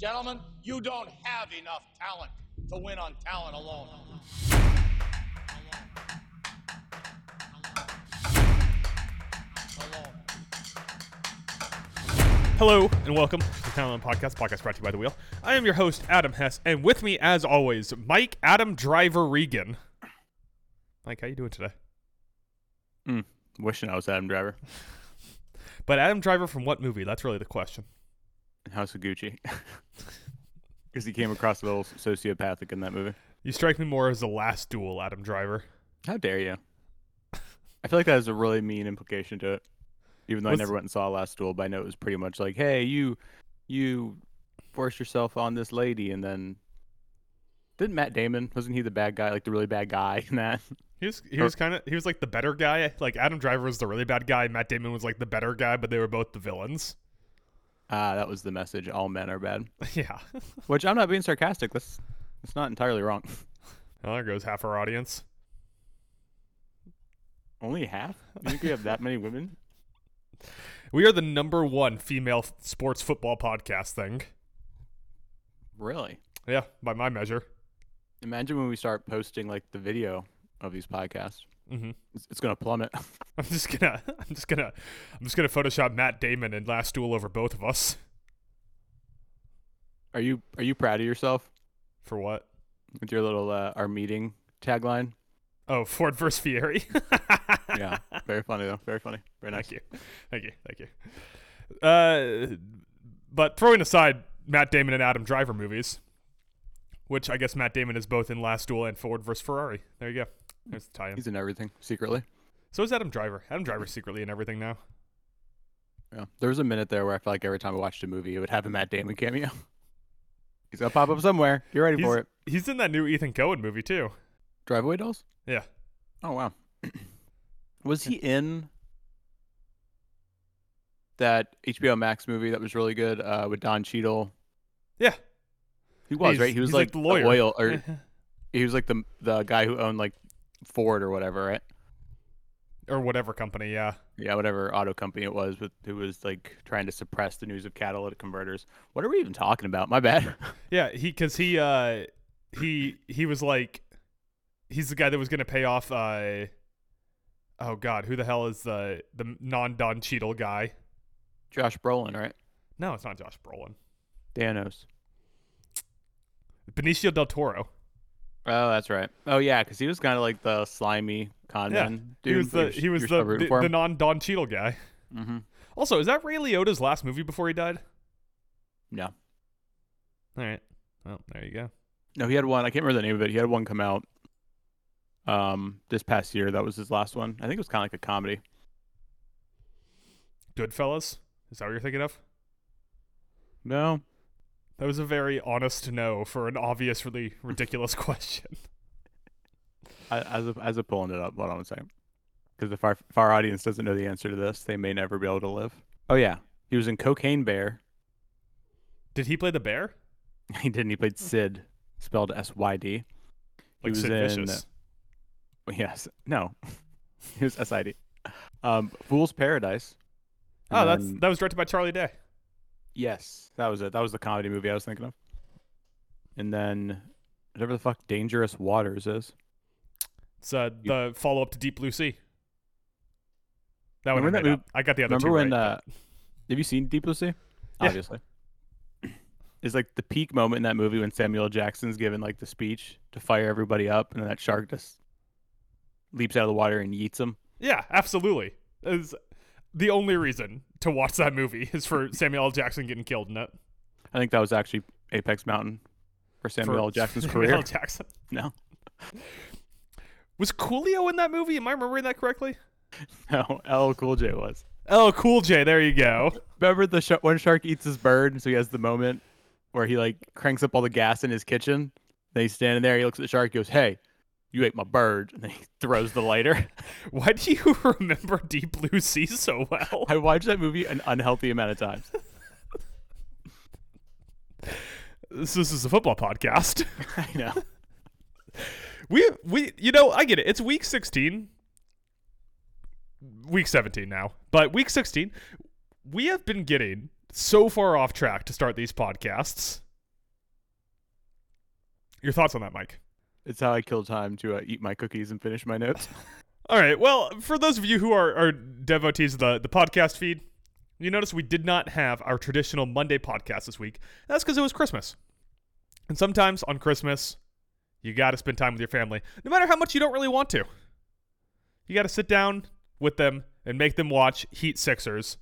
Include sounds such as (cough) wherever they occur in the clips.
Gentlemen, you don't have enough talent to win on talent alone. Hello and welcome to the Talent Podcast, podcast brought to you by The Wheel. I am your host, Adam Hess, and with me, as always, Mike Adam Driver Regan. Mike, how you doing today? Mm, Wishing I was Adam Driver. (laughs) But Adam Driver from what movie? That's really the question. House of Gucci. (laughs) Because he came across a little sociopathic in that movie. You strike me more as the last duel, Adam Driver. How dare you? I feel like that has a really mean implication to it. Even though What's- I never went and saw Last Duel, but I know it was pretty much like, hey, you you forced yourself on this lady and then didn't Matt Damon wasn't he the bad guy, like the really bad guy in that? He was he was kind of he was like the better guy. Like Adam Driver was the really bad guy. Matt Damon was like the better guy, but they were both the villains. Ah, that was the message. All men are bad. (laughs) yeah. (laughs) Which I'm not being sarcastic. That's that's not entirely wrong. (laughs) Well, there goes half our audience. Only half? You think we have that many women? We are the number one female sports football podcast thing. Really? Yeah, by my measure. Imagine when we start posting like the video of these podcasts. Hmm It's, it's gonna plummet. (laughs) I'm just gonna, (laughs) I'm just gonna, I'm just gonna Photoshop Matt Damon and Last Duel over both of us. Are you are you proud of yourself For what? with your little uh, our meeting tagline? Oh, Ford versus Fieri. (laughs) Yeah, very funny though. Very funny. Very nice. Thank you, thank you, thank you. Uh, but throwing aside Matt Damon and Adam Driver movies, which I guess Matt Damon is both in Last Duel and Ford versus Ferrari. There you go. There's the tie-in. He's in everything secretly. So is Adam Driver. Adam Driver's secretly in everything now. Yeah. There was a minute there where I felt like every time I watched a movie, it would have a Matt Damon cameo. (laughs) He's gonna pop up somewhere. You're ready He's, for it. he's in that new Ethan Coen movie too. Drive-Away Dolls. Yeah. Oh wow. (clears throat) was he in that HBO Max movie that was really good uh, with Don Cheadle? Yeah. He was He's- right. He was like, like the lawyer. oil, or (laughs) he was like the the guy who owned like Ford or whatever, right? or whatever company. Yeah. Yeah, whatever auto company it was, with who was like trying to suppress the news of catalytic converters. What are we even talking about? My bad. (laughs) Yeah, he because he uh he he was like he's the guy that was gonna pay off uh oh god who the hell is the the non Don Cheadle guy? Josh Brolin, right? No, it's not Josh Brolin. Thanos. Benicio del Toro. Oh, that's right. Oh yeah, because he was kind of like the slimy con Yeah, man he dude. was the he was the the, the non Don Cheadle guy. mm-hmm. Also, is that Ray Liotta's last movie before he died? No, All right. Well, there you go. no, he had one. I can't remember the name of it. He had one come out um this past year. That was his last one. I think it was kind of like a comedy. Goodfellas. Is that what you're thinking of? No, That was a very honest no for an obviously ridiculous (laughs) question. I, as of as of pulling it up. Hold on a second. Because if our if our audience doesn't know the answer to this, they may never be able to live. Oh yeah, he was in Cocaine Bear. Did he play the bear? (laughs) He didn't. He played Sid, spelled S Y D. He Like was Sid in. Vicious. (laughs) Yes. No. he was S I D. Um, Fool's Paradise. Oh, that's that was directed by Charlie Day. Yes. That was it. That was the comedy movie I was thinking of. And then whatever the fuck Dangerous Waters is. It's uh, You- the follow up to Deep Blue Sea. That one I, Remember that made mov- up. I got the other Remember two when? right. uh, have you seen Deep Blue Sea? Yeah. Obviously. It's like the peak moment in that movie when Samuel L. Jackson's given like the speech to fire everybody up, and then that shark just leaps out of the water and yeets them. but- yeah, absolutely. Is the only reason to watch that movie is for (laughs) Samuel L. Jackson getting killed in it. I think that was actually Apex Mountain for Samuel For L. Jackson's Samuel career. L. Jackson. (laughs) No, Was Coolio in that movie? Am I remembering that correctly? (laughs) no, LL Cool J was. LL Cool J. There you go. Remember the sh- one shark eats his bird, so he has the moment where he like cranks up all the gas in his kitchen. Then he's standing there. He looks at the shark. He goes, "Hey, you ate my bird," and then he (laughs) throws the lighter. (laughs) Why do you (laughs) remember Deep Blue Sea so well? I watched that movie an unhealthy amount of times. This, this is a football podcast. I know. We we you know I get it. It's week sixteen, week seventeen now, but week sixteen, we have been getting so far off track to start these podcasts. Your thoughts on that, Mike? It's how I kill time to uh, eat my cookies and finish my notes. (laughs) All right. Well, for those of you who are, are devotees of the, the podcast feed, you notice we did not have our traditional Monday podcast this week. That's because it was Christmas. And sometimes on Christmas, you got to spend time with your family, no matter how much you don't really want to. You got to sit down with them and make them watch Heat Sixers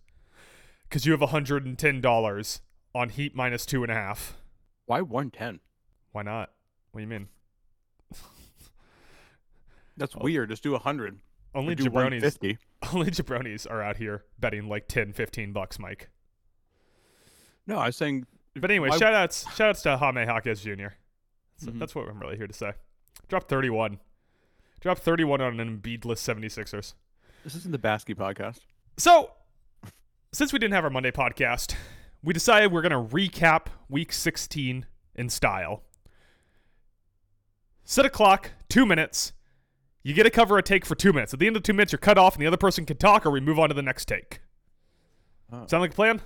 because you have $110 on Heat minus two and a half. Why 110? Why not? What do you mean? That's weird. Just do 100. Only Or do jabronis. 150. (laughs) Only jabronis are out here betting like 10, 15 bucks, Mike. No, I was saying But anyway, shout outs shout outs to Jaime Jaquez Jr. So Mhm. That's what I'm really here to say. Drop 31. Drop 31 on an Embiidless 76ers. this isn't the Basky podcast. So, since we didn't have our Monday podcast, we decided we're going to recap week 16 in style. Set a clock, two minutes. You get to cover a take for two minutes. At the end of two minutes, you're cut off and the other person can talk, or we move on to the next take. Oh. Sound like a plan?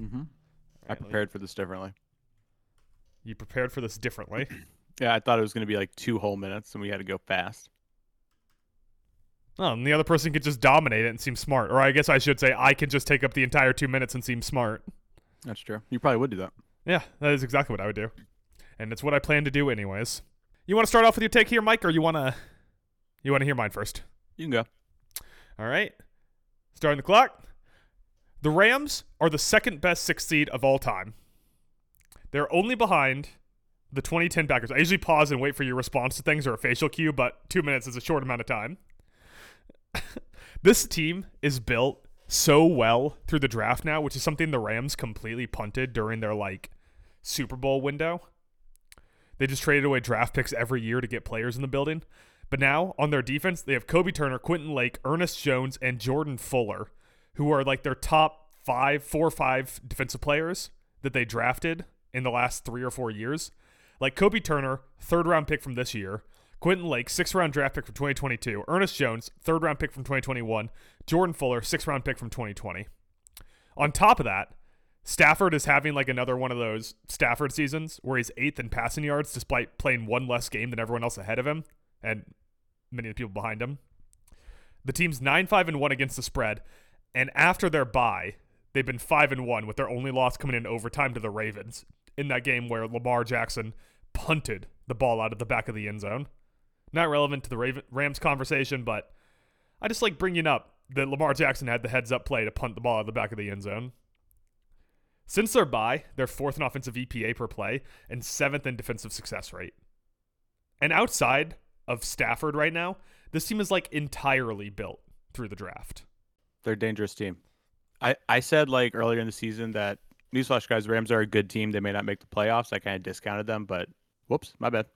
Mm-hmm. I Alright, prepared for this differently. You prepared for this differently. (clears throat) Yeah, I thought it was going to be like two whole minutes and we had to go fast. Oh, and the other person could just dominate it and seem smart. Or I guess I should say I can just take up the entire two minutes and seem smart. That's true. You probably would do that. Yeah, that is exactly what I would do. And it's what I plan to do anyways. You want to start off with your take here, Mike, or you want to you want to hear mine first? You can go. All right. Starting the clock. The Rams are the second best sixth seed of all time. They're only behind the 2010 Packers. I usually pause and wait for your response to things or a facial cue, but two minutes is a short amount of time. (laughs) this team is built so well through the draft now, which is something the Rams completely punted during their like Super Bowl window. They just traded away draft picks every year to get players in the building. But now on their defense, they have Kobie Turner, Quentin Lake, Ernest Jones, and Jordan Fuller, who are like their top five, four or five defensive players that they drafted in the last three or four years. Like Kobie Turner, third round pick from this year. Quentin Lake, sixth round draft pick from 2022. Ernest Jones, third round pick from 2021. Jordan Fuller, sixth round pick from 2020. On top of that, Stafford is having like another one of those Stafford seasons where he's eighth in passing yards despite playing one less game than everyone else ahead of him and many of the people behind him. The team's 9 5 and 1 against the spread, and after their bye, they've been 5 and 1 with their only loss coming in overtime to the Ravens in that game where Lamar Jackson punted the ball out of the back of the end zone. Not relevant to the Raven- Rams conversation, but I just like bringing up that Lamar Jackson had the heads up play to punt the ball out of the back of the end zone. Since their bye, they're fourth in offensive EPA per play and seventh in defensive success rate. And outside of Stafford right now, this team is like entirely built through the draft. They're a dangerous team. I, I said like earlier in the season that newsflash guys, Rams are a good team. They may not make the playoffs. I kind of discounted them, but whoops, my bad.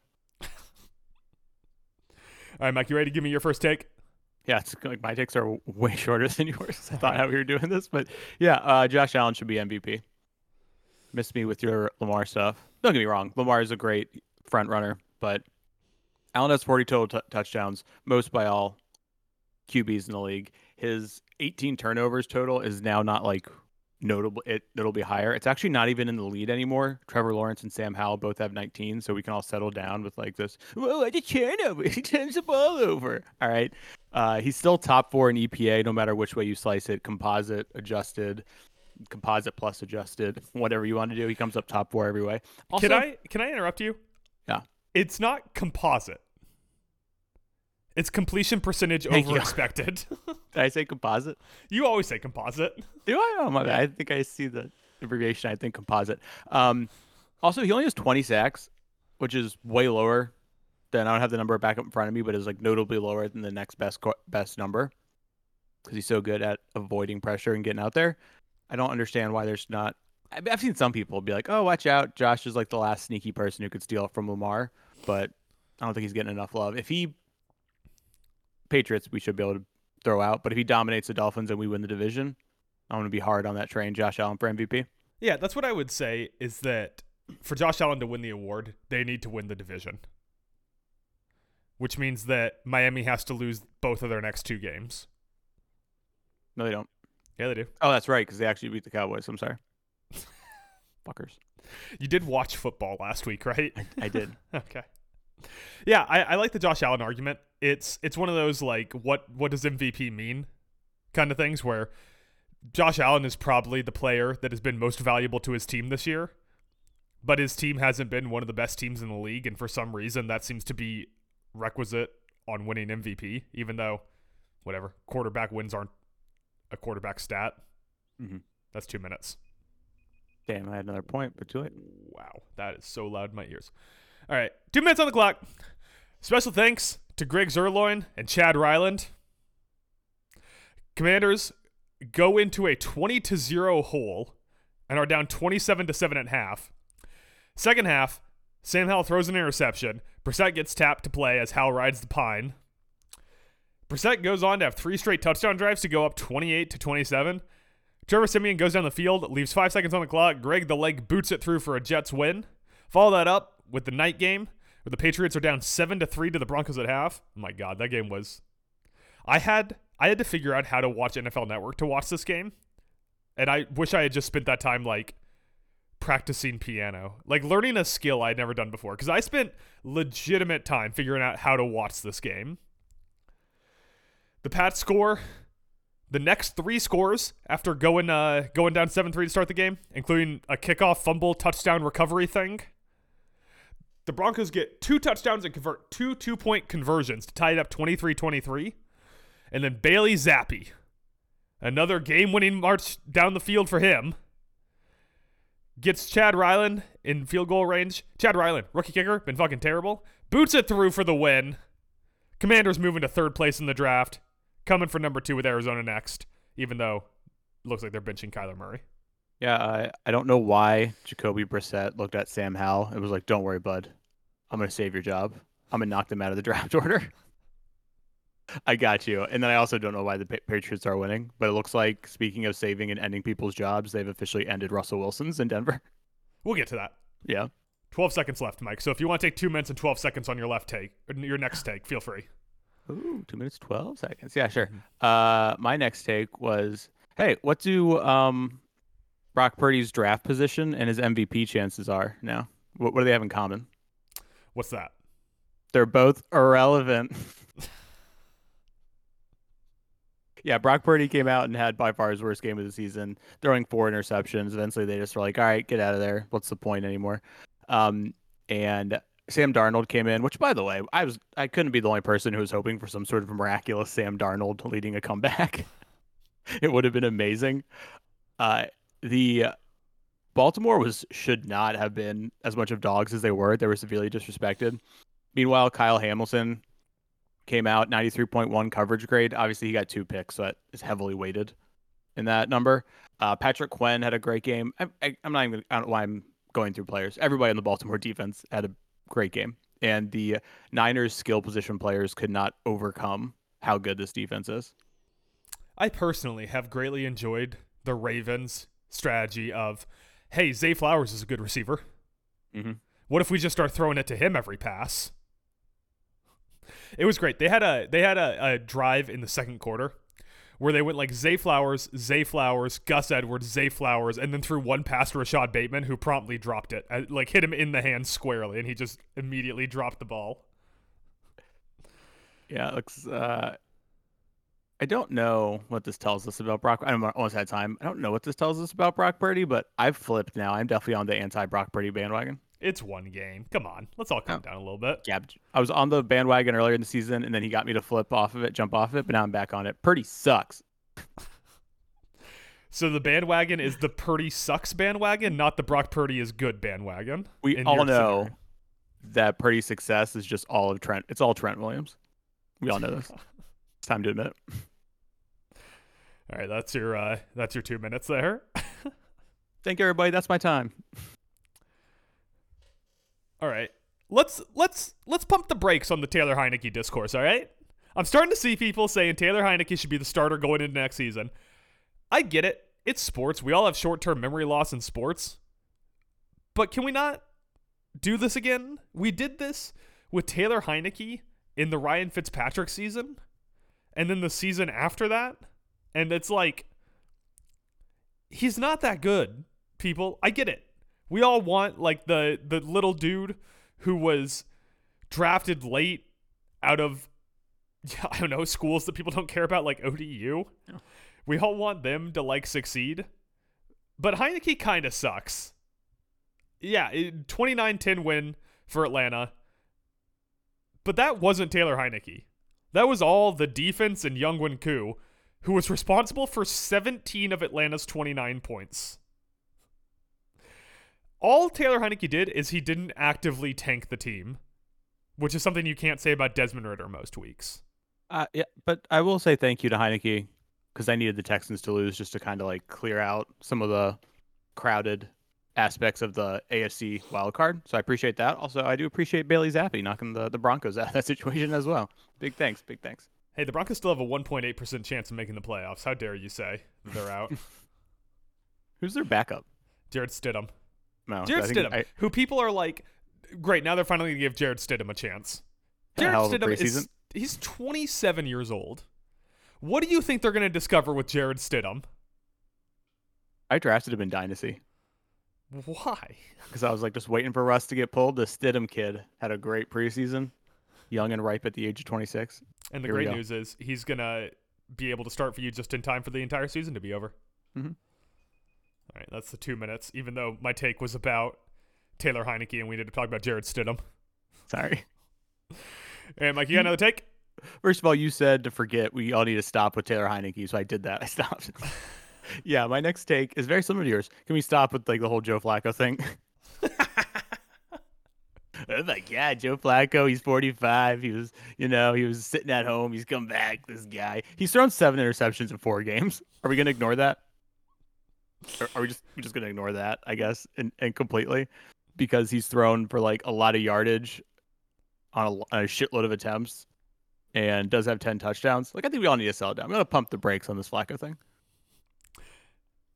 All right, Mike, you ready to give me your first take? Yeah, it's like my takes are (laughs) way shorter than yours. I thought how we were doing this, but yeah, uh, Josh Allen should be MVP. Missed me with your Lamar stuff. Don't get me wrong, Lamar is a great front runner, but Allen has 40 total t- touchdowns, most by all QBs in the league. His 18 turnovers total is now not like notable. It it'll be higher. It's actually not even in the lead anymore. Trevor Lawrence and Sam Howell both have 19, so we can all settle down with like this. Well, I just turnover. (laughs) He turns the ball over. All right. Uh, he's still top four in EPA, no matter which way you slice it. Composite, adjusted, composite plus adjusted, whatever you want to do. He comes up top four every way. Also, can I can I interrupt you? Yeah. It's not composite. It's completion percentage Thank over you. expected. (laughs) Did I say composite? you always say composite. Do I? Oh my bad. I think I see the abbreviation. I think composite. Um, also, he only has 20 sacks, which is way lower than I don't have the number back up in front of me, but is like notably lower than the next best best number because he's so good at avoiding pressure and getting out there. I don't understand why there's not. I- I've seen some people be like, "Oh, watch out! Josh is like the last sneaky person who could steal from Lamar," but I don't think he's getting enough love. If he Patriots, we should be able to throw out, but if he dominates the Dolphins and we win the division, I'm going to be hard on that train, Josh Allen for MVP. Yeah, that's what I would say is that for Josh Allen to win the award, they need to win the division. Which means that Miami has to lose both of their next two games. No, they don't. Yeah, they do. Oh, that's right, because they actually beat the Cowboys. I'm sorry. Fuckers. You did watch football last week, right? I did. (laughs) okay. Yeah, I, I like the Josh Allen argument. It's it's one of those like what what does MVP mean kind of things where Josh Allen is probably the player that has been most valuable to his team this year, but his team hasn't been one of the best teams in the league, and for some reason that seems to be requisite on winning MVP, even though whatever quarterback wins aren't a quarterback stat. Mm-hmm. That's two minutes. Damn, I had another point, but too late. Wow, that is so loud in my ears. All right, two minutes on the clock. Special thanks to Greg Zuerlein and Chad Ryland. Commanders go into a 20 to 0 hole and are down 27 to 7 at half. Second half, Sam Howell throws an interception. Brissett gets tapped to play as Howell rides the pine. Brissett goes on to have three straight touchdown drives to go up 28 to 27. Trevor Siemian goes down the field, leaves five seconds on the clock. Greg the leg boots it through for a Jets win. Follow that up with the night game where the Patriots are down seven to three to the Broncos at half. Oh my God, that game was. I had I had to figure out how to watch NFL Network to watch this game, and I wish I had just spent that time like practicing piano, like learning a skill I'd never done before. Because I spent legitimate time figuring out how to watch this game. The Pats score the next three scores after going uh, going down seven three to start the game, including a kickoff fumble touchdown recovery thing. The Broncos get two touchdowns and convert two two point conversions to tie it up 23 23. And then Bailey Zappe, another game winning march down the field for him, gets Chad Ryland in field goal range. Chad Ryland, rookie kicker, been fucking terrible. Boots it through for the win. Commanders moving to third place in the draft, coming for number two with Arizona next, even though it looks like they're benching Kyler Murray. Yeah, I, I don't know why Jacoby Brissett looked at Sam Howell. It was like, don't worry, bud. I'm going to save your job. I'm going to knock them out of the (laughs) draft order. I got you. And then I also don't know why the Patriots are winning, but it looks like speaking of saving and ending people's jobs, they've officially ended Russell Wilson's in Denver. We'll get to that. Yeah. 12 seconds left, Mike. So if you want to take 2 minutes and 12 seconds on your left take, your next take, feel free. Ooh, 2 minutes 12 seconds. Yeah, sure. Mm-hmm. Uh my next take was, "Hey, what do um Brock Purdy's draft position and his MVP chances are now? What, what do they have in common?" What's that? They're both irrelevant. (laughs) yeah, Brock Purdy came out and had by far his worst game of the season, throwing four interceptions. Eventually, they just were like, "All right, get out of there. What's the point anymore?" Um, and Sam Darnold came in, which, by the way, I was I couldn't be the only person who was hoping for some sort of miraculous Sam Darnold leading a comeback. (laughs) it would have been amazing. Uh, the Baltimore was should not have been as much of dogs as they were. They were severely disrespected. Meanwhile, Kyle Hamilton came out 93.1 coverage grade. Obviously, he got two picks, so that is heavily weighted in that number. Uh, Patrick Queen had a great game. I, am not even. I don't know why I'm going through players. Everybody in the Baltimore defense had a great game, and the Niners' skill position players could not overcome how good this defense is. I personally have greatly enjoyed the Ravens' strategy of, "Hey, Zay Flowers is a good receiver. Mm-hmm. What if we just start throwing it to him every pass?" It was great. They had a they had a, a drive in the second quarter where they went like Zay Flowers, Zay Flowers, Gus Edwards, Zay Flowers, and then threw one pass to Rashod Bateman, who promptly dropped it, uh, like hit him in the hand squarely, and he just immediately dropped the ball. Yeah, it looks. Uh, I don't know what this tells us about Brock. I almost had time. I don't know what this tells us about Brock Purdy, but I've flipped now. I'm definitely on the anti Brock Purdy bandwagon. It's one game. Come on, let's all calm oh. down a little bit. Yeah, I was on the bandwagon earlier in the season, and then he got me to flip off of it, jump off of it, but now I'm back on it. Purdy sucks. (laughs) so the bandwagon is the Purdy sucks bandwagon, not the Brock Purdy is good bandwagon. We all know scenario. that Purdy's success is just all of Trent. It's all Trent Williams. We all know this. (laughs) it's time to admit it. All right, that's your uh, that's your two minutes there. (laughs) Thank you, everybody. That's my time. All right. Let's let's let's pump the brakes on the Taylor Heinicke discourse, all right? I'm starting to see people saying Taylor Heinicke should be the starter going into next season. I get it. It's sports. We all have short-term memory loss in sports. But can we not do this again? We did this with Taylor Heinicke in the Ryan Fitzpatrick season and then the season after that. And it's like he's not that good, people. I get it We all want like the the little dude who was drafted late out of (laughs) I don't know, schools that people don't care about like ODU. We all want them to like succeed. But Heinicke kind of sucks. Yeah, 29-10 win for Atlanta. But that wasn't Taylor Heinicke. That was all the defense and Younghoe Koo, who was responsible for 17 of Atlanta's 29 points. All Taylor Heinicke did is he didn't actively tank the team, which is something you can't say about Desmond Ridder most weeks. Uh, yeah, but I will say thank you to Heinicke because I needed the Texans to lose just to kind of like clear out some of the crowded aspects of the AFC wild card. So I appreciate that. Also, I do appreciate Bailey Zappe knocking the, the Broncos out of that (laughs) situation as well. Big thanks. Big thanks. Hey, the Broncos still have a 1.8% chance of making the playoffs. How dare you say they're out? (laughs) Who's their backup? Jarrett Stidham. No, Jarrett I think Stidham, I- who people are like, great, now they're finally to give Jarrett Stidham a chance. Jarrett a hell of a Stidham is he's 27 years old. What do you think they're to discover with Jarrett Stidham? I drafted him in Dynasty Why? because I was like just waiting for Russ to get pulled. The Stidham kid had a great preseason, young and ripe at the age of 26. And the Here great news is he's to be able to start for you just in time for the entire season to be over. Mhm. All right, that's the two minutes, even though my take was about Taylor Heinicke and we need to talk about Jarrett Stidham. Sorry. (laughs) And Mike, you got another take? First of all, you said to forget we all need to stop with Taylor Heinicke, so I did that. (laughs) I stopped. (laughs) yeah, my next take is very similar to yours. Can we stop with like the whole Joe Flacco thing? oh my god, Joe Flacco, he's 45. He was, you know, he was sitting at home. He's come back. This guy. He's thrown seven interceptions in four games. Are we gonna ignore that? Or are we just we just gonna ignore that? I guess and, and completely because he's thrown for like a lot of yardage on a, a shitload of attempts and does have 10 touchdowns. Like, I think we all need to sell down. I'm to pump the brakes on this Flacco thing.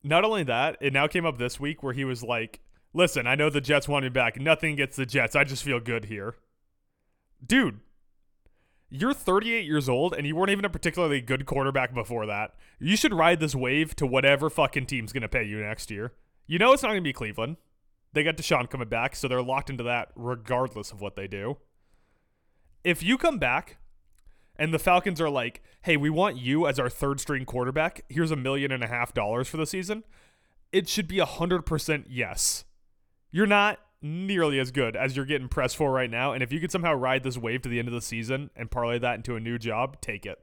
Not only that, it now came up this week where he was like, "Listen, I know the Jets want me back. Nothing gets the Jets. I just feel good here." Dude, you're 38 years old and you weren't even a particularly good quarterback before that. You should ride this wave to whatever fucking team's going to pay you next year. You know it's not going to be Cleveland. They got Deshaun coming back, so they're locked into that regardless of what they do. If you come back and the Falcons are like, hey, we want you as our third string quarterback. Here's a million and a half dollars for the season. It should be a 100% yes. You're not nearly as good as you're getting pressed for right now. And if you could somehow ride this wave to the end of the season and parlay that into a new job, take it.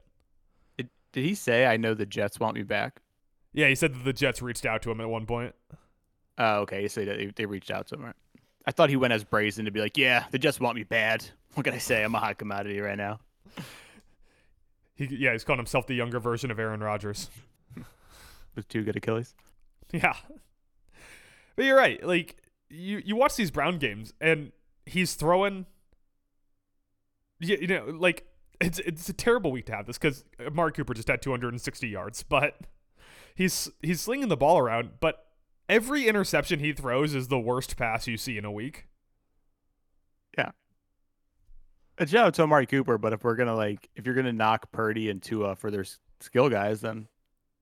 Did, did he say, I know the Jets want me back? Yeah, he said that the Jets reached out to him at one point. Oh, okay. So they, they reached out to him. Right? I thought he went as brazen to be like, yeah, the Jets want me bad. What can I say? I'm a hot commodity right now. He, yeah, he's calling himself the younger version of Aaron Rodgers. (laughs) With two good Achilles. Yeah. But you're right. Like you you watch these Brown games and he's throwing you, you know, like it's it's a terrible week to have this cuz Mark Cooper just had 260 yards, (laughs) but he's he's slinging the ball around, but every interception he throws is the worst pass you see in a week. Yeah. A shout out to Amari Cooper, but if we're gonna like, if you're gonna knock Purdy and Tua for their skill guys, then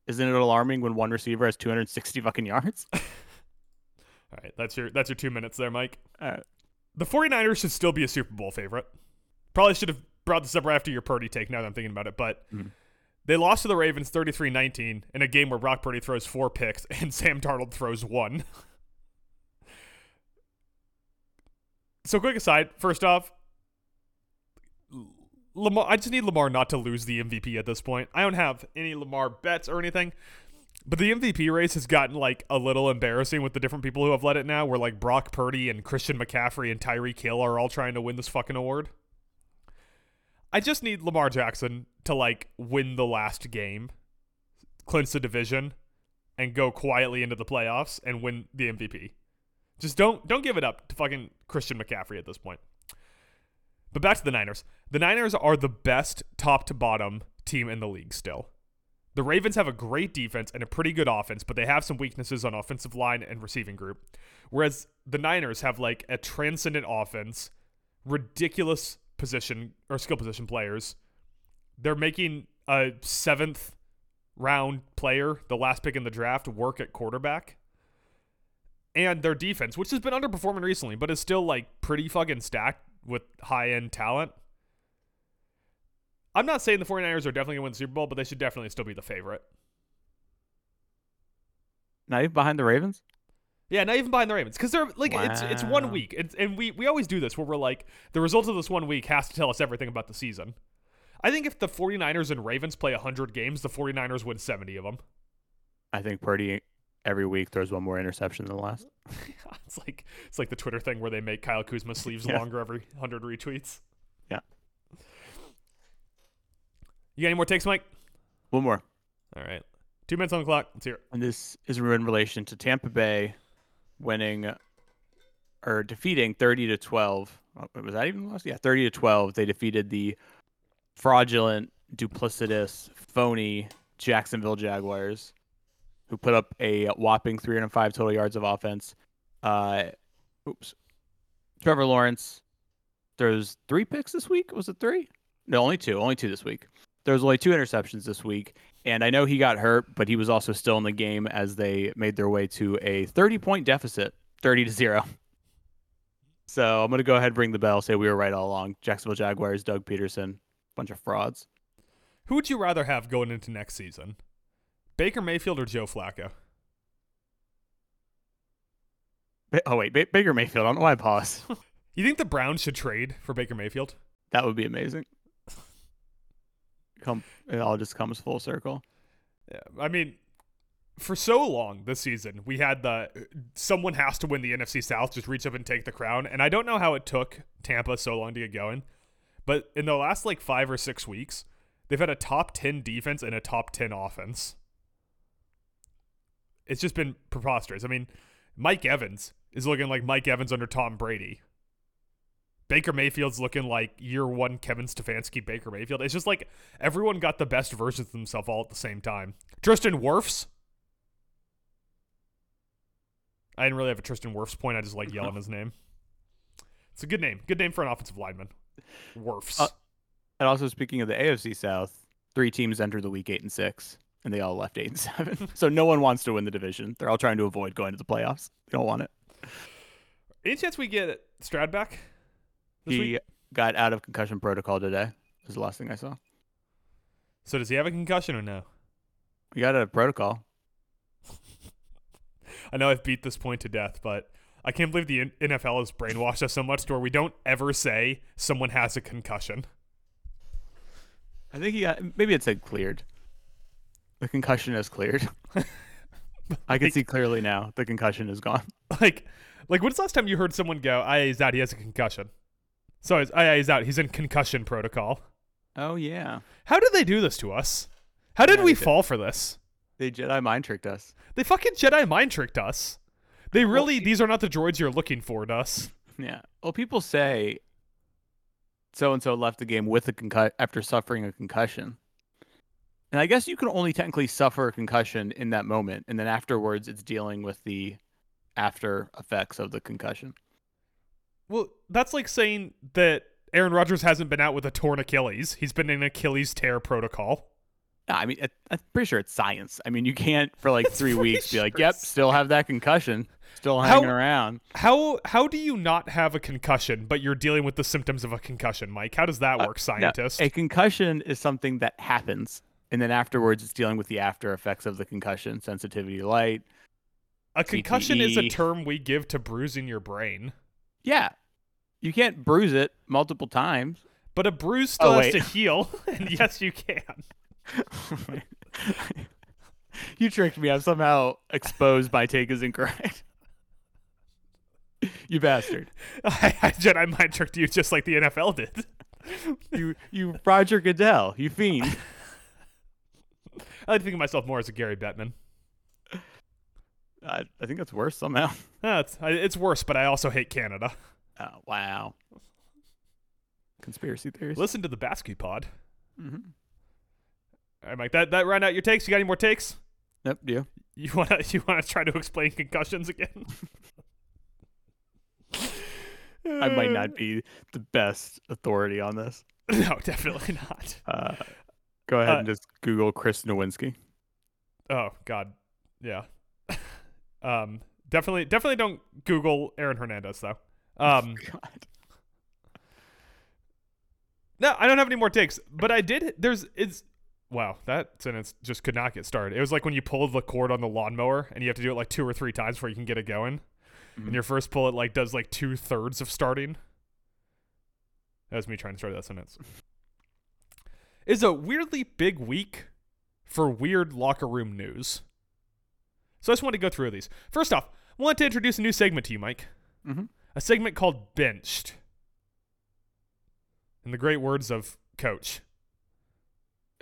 isn't it alarming when one receiver has 260 fucking yards? (laughs) All right, that's your that's your 2 minutes there, Mike. Uh, The 49ers should still be a Super Bowl favorite. Probably should have brought this up right after your Purdy take now that I'm thinking about it, but Mhm. they lost to the Ravens 33-19 in a game where Brock Purdy throws four picks (laughs) and Sam Darnold throws one. so quick aside, first off, Lamar I just need Lamar not to lose the MVP at this point. I don't have any Lamar bets or anything. But the MVP race has gotten like a little embarrassing with the different people who have led it now, where like Brock Purdy and Christian McCaffrey and Tyreek Hill are all trying to win this fucking award. I just need Lamar Jackson to like win the last game, clinch the division, and go quietly into the playoffs and win the MVP. Just don't don't give it up to fucking Christian McCaffrey at this point. But back to the Niners. The Niners are the best top to bottom team in the league still. The Ravens have a great defense and a pretty good offense, but they have some weaknesses on offensive line and receiving group. Whereas the Niners have like a transcendent offense, ridiculous position or skill position players. They're making a seventh round player, the last pick in the draft, work at quarterback. and their defense, which has been underperforming recently, but is still like pretty fucking stacked with high end talent. I'm not saying the 49ers are definitely going to win the Super Bowl, but they should definitely still be the favorite. Not even behind the Ravens. Yeah, not even behind the Ravens because they're like it's it's one week, it's, and we we always do this where we're like the results of this one week has to tell us everything about the season. I think if the 49ers and Ravens play 100 games, the 49ers win 70 of them. I think Purdy every week throws one more interception than the last. (laughs) it's like it's like the Twitter thing where they make Kyle Kuzma (laughs) sleeves Yeah. longer every 100 retweets. Yeah. You got any more takes, Mike? One more. All right. Two minutes on the clock. Let's hear it. And this is in relation to Tampa Bay winning or defeating 30 to 12. Oh, Was that even lost? Yeah, 30 to 12. They defeated the fraudulent, duplicitous, phony Jacksonville Jaguars, who put up a whopping 305 total yards of offense. Uh, oops. Trevor Lawrence. There's three picks this week. Was it three? No, only two. Only two this week. There was only two interceptions this week. And I know he got hurt, but he was also still in the game as they made their way to a 30 point deficit, 30 to 0. So I'm going to go ahead and ring the bell, say we were right all along. Jacksonville Jaguars, Doug Pederson, bunch of frauds. Who would you rather have going into next season? Baker Mayfield or Joe Flacco? Ba- Oh, wait, ba- Baker Mayfield. I don't know why I paused. (laughs) You think the Browns should trade for Baker Mayfield? that would be amazing. Come, it all just comes full circle. Yeah, I mean, for so long this season, we had the someone has to win the NFC South, just reach up and take the crown. And I don't know how it took Tampa so long to get going, but in the last like five or six weeks, they've had a top 10 defense and a top 10 offense. It's just been preposterous. I mean, Mike Evans is looking like Mike Evans under Tom Brady. Baker Mayfield's looking like year one Kevin Stefanski Baker Mayfield. It's just like everyone got the best versions of themselves all at the same time. Tristan Wirfs. I didn't really have a Tristan Wirfs point. I just like yelling his name. It's a good name. Good name for an offensive lineman. Wirfs. Uh, And also, speaking of the AFC South, three teams entered the week eight and six, and they all left eight and seven. (laughs) so no one wants to win the division. They're all trying to avoid going to the playoffs. They don't want it. Any chance we get Stroud back? He week? got out of concussion protocol today. Was the last thing I saw. So does he have a concussion or no? We got a protocol. (laughs) I know I've beat this point to death, but I can't believe the NFL has brainwashed us so much to where we don't ever say someone has a concussion. I think he got maybe it said cleared. The concussion is cleared. (laughs) I can Like- see clearly now. The concussion is gone. (laughs) Like, like when's the last time you heard someone go, "Ah, he's out. He has a concussion." So he's, ah, yeah, he's out. He's in concussion protocol. Oh yeah, How did they do this to us? How did Yeah, we did. fall for this? they Jedi mind tricked us. They fucking Jedi mind tricked us. They Well, really, these are not the droids you're looking for, us. Yeah. Well, people say so and so left the game with a concussion after suffering a concussion. And I guess you can only technically suffer a concussion in that moment, and then afterwards, it's dealing with the after effects of the concussion. Well, that's like saying that Aaron Rodgers hasn't been out with a torn Achilles. He's been in Achilles tear protocol. No, I mean, I'm pretty sure it's science. I mean, you can't for like (laughs) It's three weeks be like, "Yep, still have that concussion, still How- hanging around." How how do you not have a concussion, but you're dealing with the symptoms of a concussion, Mike? How does that Uh, work, No, scientist? a concussion is something that happens, and then afterwards, it's dealing with the after effects of the concussion, sensitivity to light. A concussion is a term we give to bruising your brain, Yeah, you can't bruise it multiple times. but a bruise still Oh, has to heal, (laughs) (laughs) and yes, you can. you tricked me. I'm somehow exposed my take is incorrect. you bastard. (laughs) I, I Jedi mind tricked you just like the NFL did. You you Roger Goodell. You fiend. I like to think of myself more as a Gary Bettman. I, I think that's worse somehow. Ah, it's, it's worse, but I also hate Canada. Oh, wow. Conspiracy theories. Listen to the Basket Pod. hmm All right, Mike. That that round out your takes. You got any more takes? Yep. Do you? You wanna (laughs) you wanna try to explain concussions again? I might not (laughs) be the best authority on this. No, definitely not. Uh, go ahead Uh, and just Google Chris Nowinski. Oh God, yeah. (laughs) um, Definitely, definitely don't Google Aaron Hernandez though. Um, (laughs) God. no, I don't have any more takes, but I did. There's it's wow that sentence just could not get started. It was like when you pull the cord on the lawnmower and you have to do it like two or three times before you can get it going. And your first pull it like does like two thirds of starting. That was me trying to start that sentence. Is a weirdly big week for weird locker room news. So I just want to go through these. First off, I want to introduce a new segment to you, Mike. Mhm. A segment called Benched. In the great words of Coach.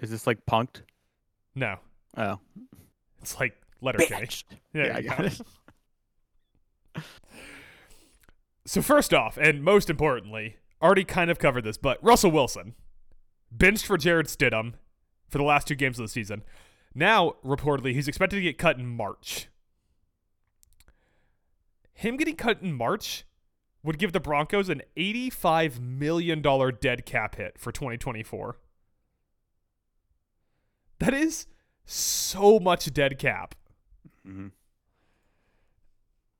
Is this like punked? No, Oh, it's like letter K. Benched. There Yeah, I got it. (laughs) So first off, and most importantly, already kind of covered this, but Russell Wilson benched for Jarrett Stidham for the last two games of the season. Now, reportedly, he's expected to get cut in March. Him getting cut in March would give the Broncos an $85 million dead cap hit for 2024. That is so much dead cap. Mhm.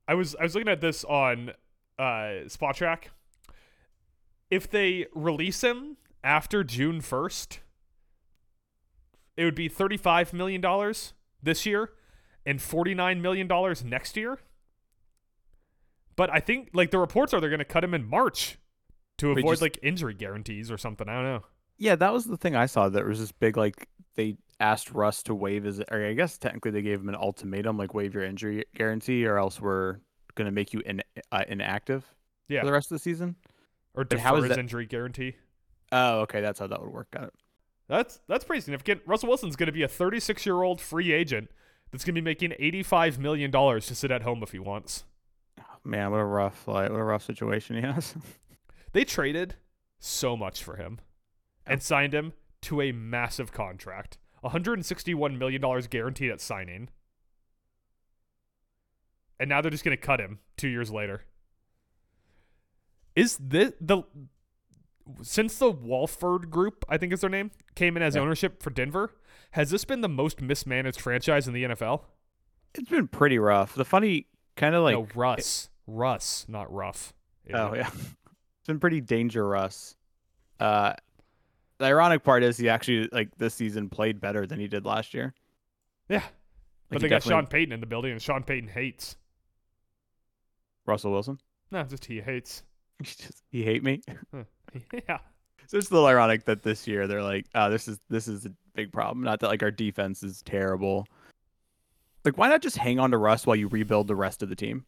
I was I was looking at this on uh, Spotrac. If they release him after June first, it would be thirty-five million dollars this year and forty-nine million dollars next year. But I think like the reports are they're going to cut him in March to avoid just- like injury guarantees or something. I don't know. Yeah, that was the thing I saw. That was this big like they asked Russ to waive his, or I guess technically they gave him an ultimatum, like waive your injury guarantee, or else we're gonna make you in, uh, inactive Yeah. for the rest of the season. Or But how defer is his that- injury guarantee. Oh, okay, that's how that would work. Got it. That's that's pretty significant. Russell Wilson's going to be a 36 year old free agent that's going to be making 85 million dollars to sit at home if he wants. Man, what a rough, like, what a rough situation he has. (laughs) They traded so much for him and signed him to a massive contract, 161 million dollars guaranteed at signing. And now they're just going to cut him two years later. Is this the since the Walton Group, I think is their name, came in as Yeah. ownership for Denver? Has this been the most mismanaged franchise in the NFL? it's been pretty rough. The funny kind of like, no, Russ. Russ, not rough. oh yeah, it's (laughs) been pretty dangerous. Uh, the ironic part is he actually like this season played better than he did last year. Yeah. but they he got Sean Payton in the building, and Sean Payton hates. Russell Wilson. No, just he hates. (laughs) He just he hate me. (laughs) yeah. So it's a little ironic that this year they're like, oh, this is this is a big problem. Not that like our defense is terrible. Like, why not just hang on to Russ while you rebuild the rest of the team?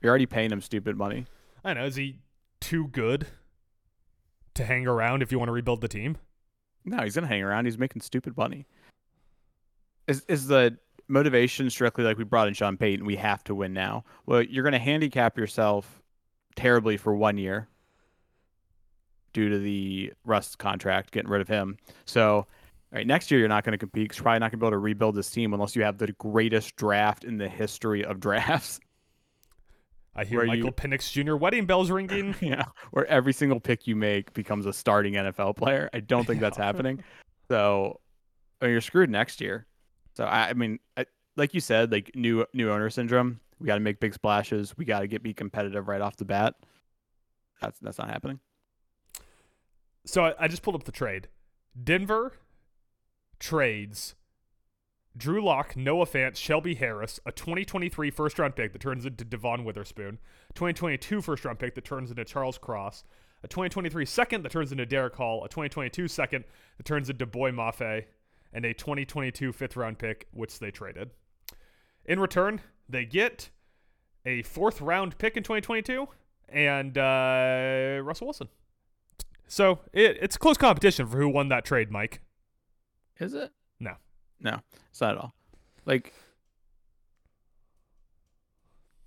You're already paying him stupid money. I know. Is he too good to hang around if you want to rebuild the team? No, he's gonna hang around. He's making stupid money. Is is the motivation strictly like we brought in Sean Payton? We have to win now. Well, you're gonna handicap yourself terribly for one year due to the Russ contract, getting rid of him. So, all right, next year you're not going to compete. 'cause you're probably not going to be able to rebuild this team unless you have the greatest draft in the history of (laughs) drafts. I hear Where Michael you- Penix Jr. wedding bells ringing. (laughs) yeah, where every single pick you make becomes a starting NFL player. I don't think that's (laughs) happening. So, I mean, you're screwed next year. So, I, I mean, I, like you said, like new new owner syndrome. We got to make big splashes. We got to get be competitive right off the bat. That's that's not happening. so I, I just pulled up the trade. Denver trades Drew Lock, Noah Fant, Shelby Harris, a 2023 first round pick that turns into Devon Witherspoon, 2022 first round pick that turns into Charles Cross, a 2023 second that turns into Derick Hall, a 2022 second that turns into Boye Mafe, and a 2022 fifth round pick, which they traded. In return, they get a fourth round pick in 2022 and uh, Russell Wilson. So it, it's close competition for who won that trade, Mike. Is it? No. It's not at all. Like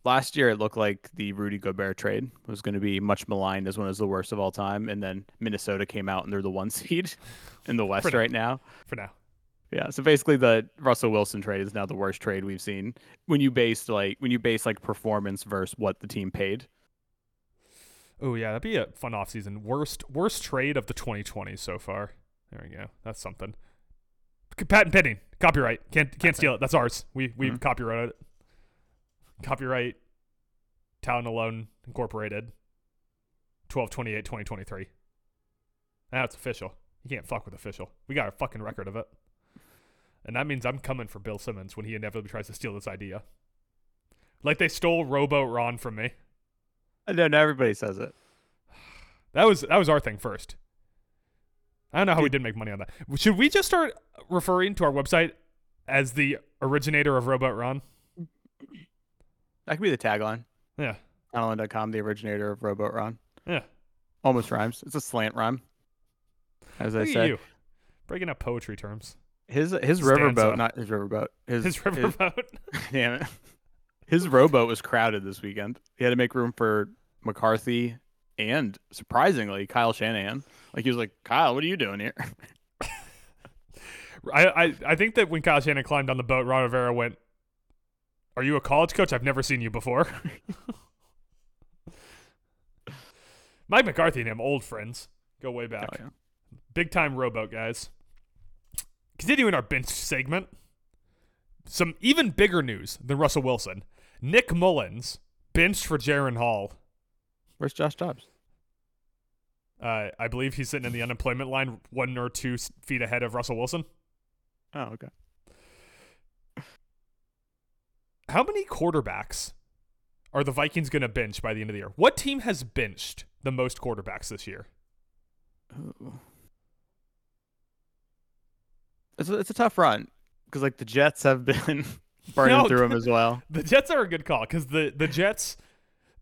last year, it looked like the Rudy Gobert trade was going to be much maligned as one of the worst of all time, and then Minnesota came out and they're the one (laughs) seed in the West right now. For now. Yeah, so basically the Russell Wilson trade is now the worst trade we've seen when you base like when you base like performance versus what the team paid. Oh yeah, that'd be a fun offseason. Worst worst trade of the 2020 so far. There we go. That's something. Patent pending. Copyright. Can't can't steal it. That's ours. We we've Mhm. copyrighted it. Copyright Talent Alone Incorporated, 1228 2023. Now it's official. You can't fuck with official. We got a fucking record of it. And that means I'm coming for Bill Simmons when he inevitably tries to steal this idea. Like they stole Robo Ron from me. I know now everybody says it. (sighs) That was that was our thing first. I don't know how we didn't make money on that. Should we just start referring to our website as the originator of Rowboat Ron? That could be the tagline. Yeah. Alan.com, the originator of Rowboat Ron. Yeah. Almost rhymes. It's a slant rhyme. As I Look at said. you. Breaking up poetry terms. His his riverboat, not his riverboat. His, His riverboat. (laughs) damn it. His rowboat was crowded this weekend. He had to make room for McCarthy and surprisingly Kyle Shanahan. Like he was like, Kyle, what are you doing here? (laughs) I, I I think that when Kyle Shanahan climbed on the boat, Ron Rivera went, "Are you a college coach? I've never seen you before." (laughs) Mike McCarthy and him, old friends, go way back. Oh, yeah. Big time rowboat guys. Continuing our bench segment, some even bigger news than Russell Wilson. Nick Mullens benched for Jaren Hall. Where's Josh Dobbs? Uh, I believe he's sitting in the unemployment line, one or two feet ahead of Russell Wilson. Oh, okay. How many quarterbacks are the Vikings going to bench by the end of the year? What team has benched the most quarterbacks this year? It's a, it's a tough run because like the Jets have been (laughs) burning No, through them as well. (laughs) The Jets are a good call because the, the Jets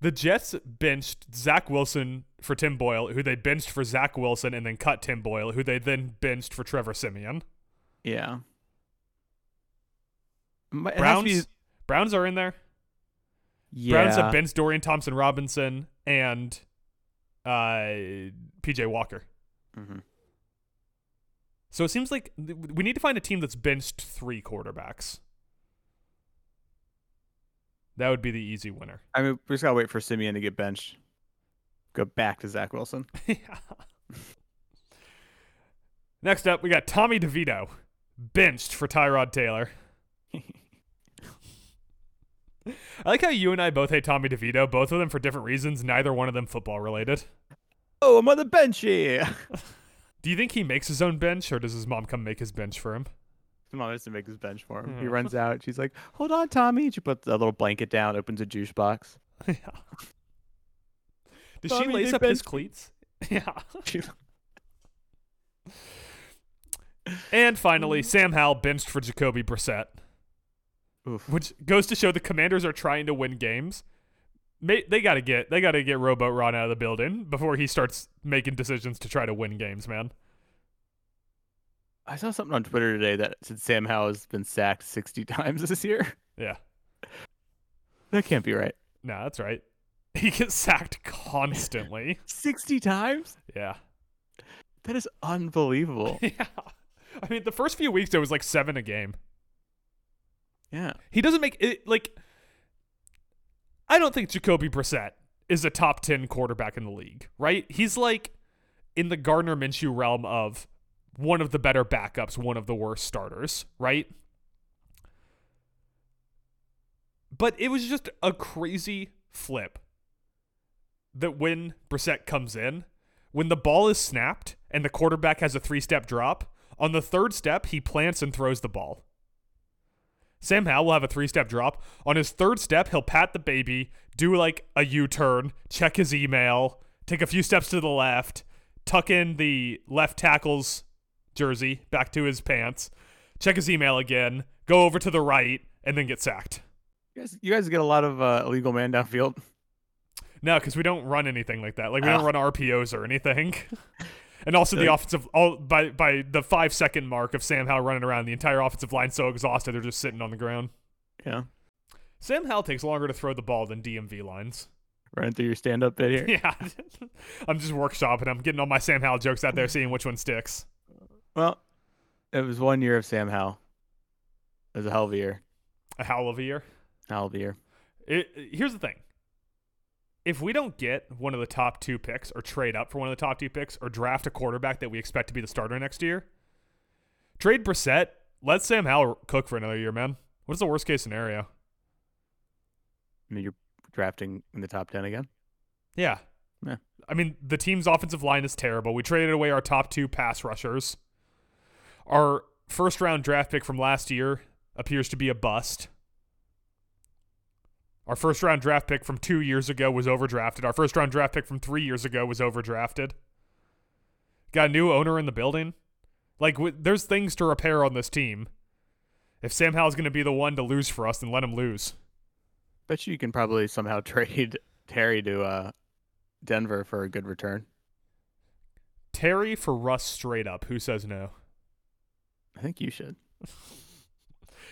the Jets benched Zach Wilson for Tim Boyle, who they benched for Zach Wilson and then cut Tim Boyle, who they then benched for Trevor Siemian. Yeah. It be- Browns Browns are in there. yeah. Browns have benched Dorian Thompson Robinson and uh, PJ Walker. Mhm. So it seems like we need to find a team that's benched three quarterbacks. That would be the easy winner. I mean, we just gotta wait for Siemian to get benched. Go back to Zach Wilson. (laughs) Yeah. Next up, we got Tommy DeVito benched for Tyrod Taylor. (laughs) I like how you and I both hate Tommy DeVito, both of them for different reasons, neither one of them football related. oh, I'm on the bench here. (laughs) Do you think he makes his own bench, or does his mom come make his bench for him? Come on, to make his bench for him. He Mhm. runs out. She's like, "Hold on, Tommy." She puts a little blanket down, opens a juice box. (laughs) yeah. Does Tommy, she lace up his cleats? (laughs) Yeah. She- And finally, Sam Howell benched for Jacoby Brissett, Oof. which goes to show the Commanders are trying to win games. May, they gotta get they gotta get Rowboat Ron out of the building before he starts making decisions to try to win games, man. I saw something on Twitter today that said Sam Howell has been sacked 60 (laughs) times this year. Yeah. That can't be right. No, that's right. (laughs) He gets sacked constantly. (laughs) 60 times? yeah. That is unbelievable. Yeah. I mean, the first few weeks it was like seven a game. yeah. He doesn't make it like. I don't think Jacoby Brissett is a top ten quarterback in the league, right? He's like in the Gardner Minshew realm of one of the better backups, one of the worst starters, right? But it was just a crazy flip that when Brissett comes in, when the ball is snapped and the quarterback has a three step drop, on the third step, he plants and throws the ball. Sam Howell will have a three step drop. On his third step, he'll pat the baby, do like a U turn, check his email, take a few steps to the left, tuck in the left tackle's jersey back to his pants, check his email again, go over to the right, and then get sacked. You guys, you guys get a lot of uh, illegal man downfield. No, because we don't run anything like that. Like we Ah. don't run RPOs or anything. (laughs) and also the offensive all by by the five second mark of Sam Howell running around, the entire offensive line so exhausted they're just sitting on the ground. Yeah. Sam Howell takes longer to throw the ball than DMV lines. Running through your stand up bit here. (laughs) Yeah. I'm just workshopping. I'm getting all my Sam Howell jokes out there, seeing which one sticks. Well, it was one year of Sam Howell. It was a hell of a year. A hell of a year. Hell of a year. It, here's the thing. If we don't get one of the top two picks or trade up for one of the top two picks or draft a quarterback that we expect to be the starter next year, trade Brissett, let Sam Howell cook for another year, man. What's the worst case scenario? I mean, you're drafting in the top ten again. Yeah. Yeah. I mean, the team's offensive line is terrible. We traded away our top two pass rushers. Our first round draft pick from last year appears to be a bust. Our first round draft pick from two years ago was overdrafted. Our first round draft pick from three years ago was overdrafted. Got a new owner in the building. Like, w- there's things to repair on this team. If Sam Howell's going to be the one to lose for us, then let him lose. Bet you can probably somehow (laughs) trade Terry to uh, Denver for a good return. Terry for Russ straight up. Who says no? I think you should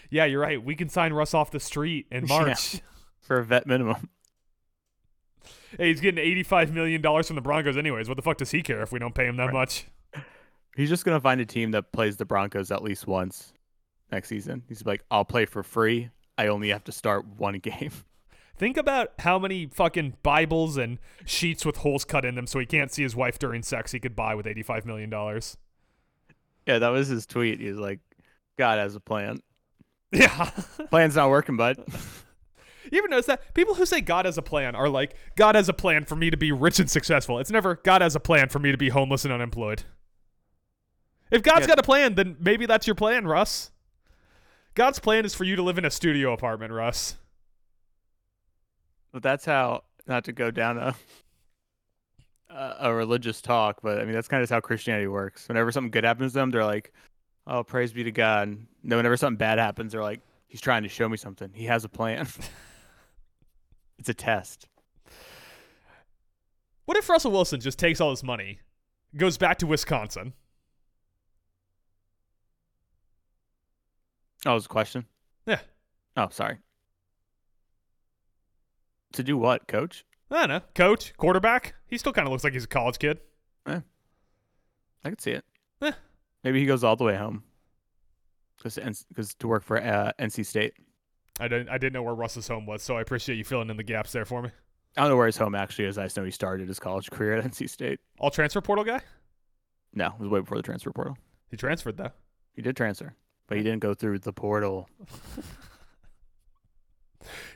Yeah, you're right. We can sign Russ off the street in (laughs) Yeah. March. for a vet minimum. Hey, he's getting $85 million from the Broncos, anyways. What the fuck does he care if we don't pay him that Right. much? He's just gonna find a team that plays the Broncos at least once next season. He's like, I'll play for free. I only have to start one (laughs) game. Think about how many fucking Bibles and sheets with holes cut in them so he can't see his wife during sex he could buy with $85 million. Yeah, that was his tweet. He was like, God has a plan. Yeah. (laughs) Plan's not working, bud. (laughs) you ever notice that? People who say God has a plan are like, God has a plan for me to be rich and successful. It's never, God has a plan for me to be homeless and unemployed. If God's Yeah. got a plan, then maybe that's your plan, Russ. God's plan is for you to live in a studio apartment, Russ. But that's how not to go down a a, religious talk, but I mean that's kind of how Christianity works. Whenever something good happens to them, they're like, "Oh, praise be to God." And then whenever something bad happens, they're like, "He's trying to show me something. He has a plan." (laughs) it's a test. What if Russell Wilson just takes all his money, goes back to Wisconsin? Oh, was a question. Yeah. Oh, sorry. To do what, coach? I don't know. Coach, quarterback. He still kind of looks like he's a college kid. I could see it. Eh. Maybe he goes all the way home. Because to work for uh, NC State. I didn't. I didn't know where Russ's home was, so I appreciate you filling in the gaps there for me. I don't know where his home actually is. I just know he started his college career at (laughs) NC State. All transfer portal guy. No, it was way before the transfer portal. He transferred though. He did transfer, but he didn't go through the portal. (laughs)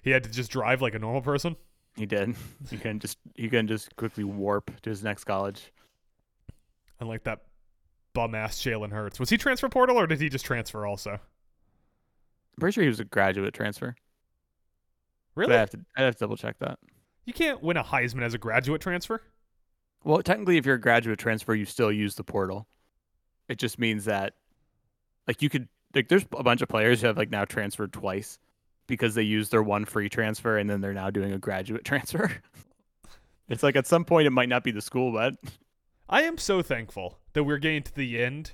He had to just drive like a normal person. He did. He couldn't just he couldn't just quickly warp to his next college. Unlike that bum ass Jalen Hurts. Was he transfer portal or did he just transfer also? I'm pretty sure he was a graduate transfer. But Really? I have to I have to double check that. You can't win a Heisman as a graduate transfer. Well, technically, if you're a graduate transfer, you still use the portal. It just means that, like, you could like, there's a bunch of players who have like now transferred twice because they used their one free transfer and then they're now doing a graduate (laughs) transfer. it's like at some point it might not be the school, but I am so thankful that we're getting to the end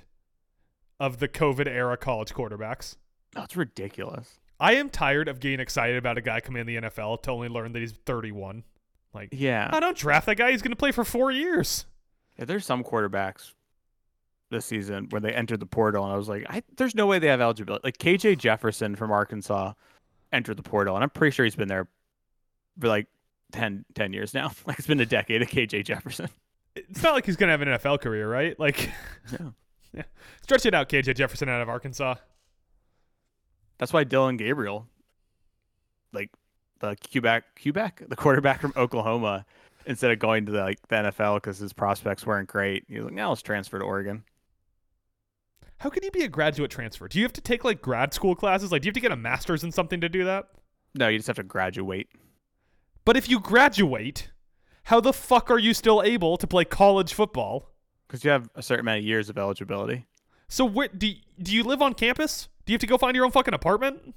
of the COVID era college quarterbacks. that's ridiculous. I am tired of getting excited about a guy coming in the NFL to only learn that he's 31. Like, Yeah, I don't draft that guy. He's going to play for four years. yeah. There's some quarterbacks this season where they entered the portal, and I was like, I, there's no way they have eligibility. Like KJ Jefferson from Arkansas entered the portal, and I'm pretty sure he's been there for like 10, 10 years now. (laughs) Like it's been a decade of KJ Jefferson. (laughs) It's not like he's going to have an NFL career, right? Like, No. (laughs) yeah. Stretch it out, KJ Jefferson out of Arkansas. That's why Dillon Gabriel, like the Quebec, Quebec, the quarterback from Oklahoma, instead of going to the, like the NFL because his prospects weren't great, he was like, "Now let's transfer to Oregon." How can you be a graduate transfer? Do you have to take like grad school classes? Like, do you have to get a master's in something to do that? No, you just have to graduate. But if you graduate, how the fuck are you still able to play college football? Because you have a certain amount of years of eligibility. So where do do you live on campus? Do you have to go find your own fucking apartment?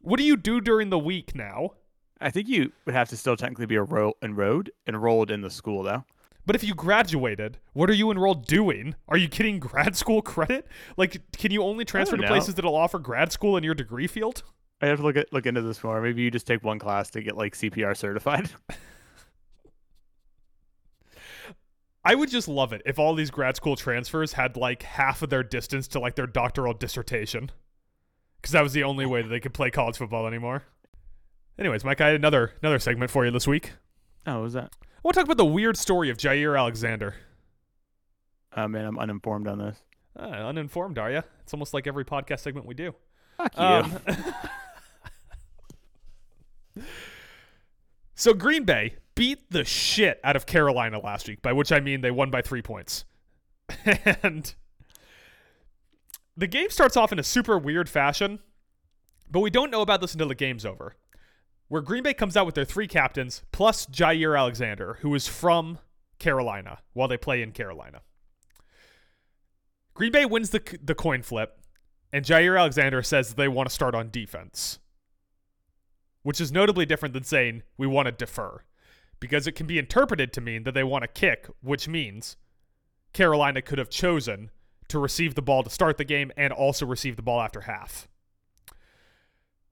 What do you do during the week now? I think you would have to still technically be enrolled enrolled in the school though. But if you graduated, what are you enrolled doing? Are you getting grad school credit? Like, can you only transfer to don't places that'll offer grad school in your degree field? I have to look at look into this more. Maybe you just take one class to get like CPR certified. (laughs) I would just love it if all these grad school transfers had like half of their distance to like their doctoral dissertation. Because that was the only way that they could play college football anymore. Anyways, Mike, I had another another segment for you this week. oh, what was that? I want to talk about the weird story of Jaire Alexander. Oh man, I'm uninformed on this. Uh, uninformed, are you? It's almost like every podcast segment we do. Fuck you. Um, (laughs) So Green Bay beat the shit out of Carolina last week, by which I mean they won by three points. (laughs) and the game starts off in a super weird fashion, but we don't know about this until the game's over. Where Green Bay comes out with their three captains plus Jaire Alexander, who is from Carolina while they play in Carolina. Green Bay wins the the coin flip, and Jaire Alexander says they want to start on defense, which is notably different than saying we want to defer, because it can be interpreted to mean that they want to kick, which means Carolina could have chosen to receive the ball to start the game and also receive the ball after half.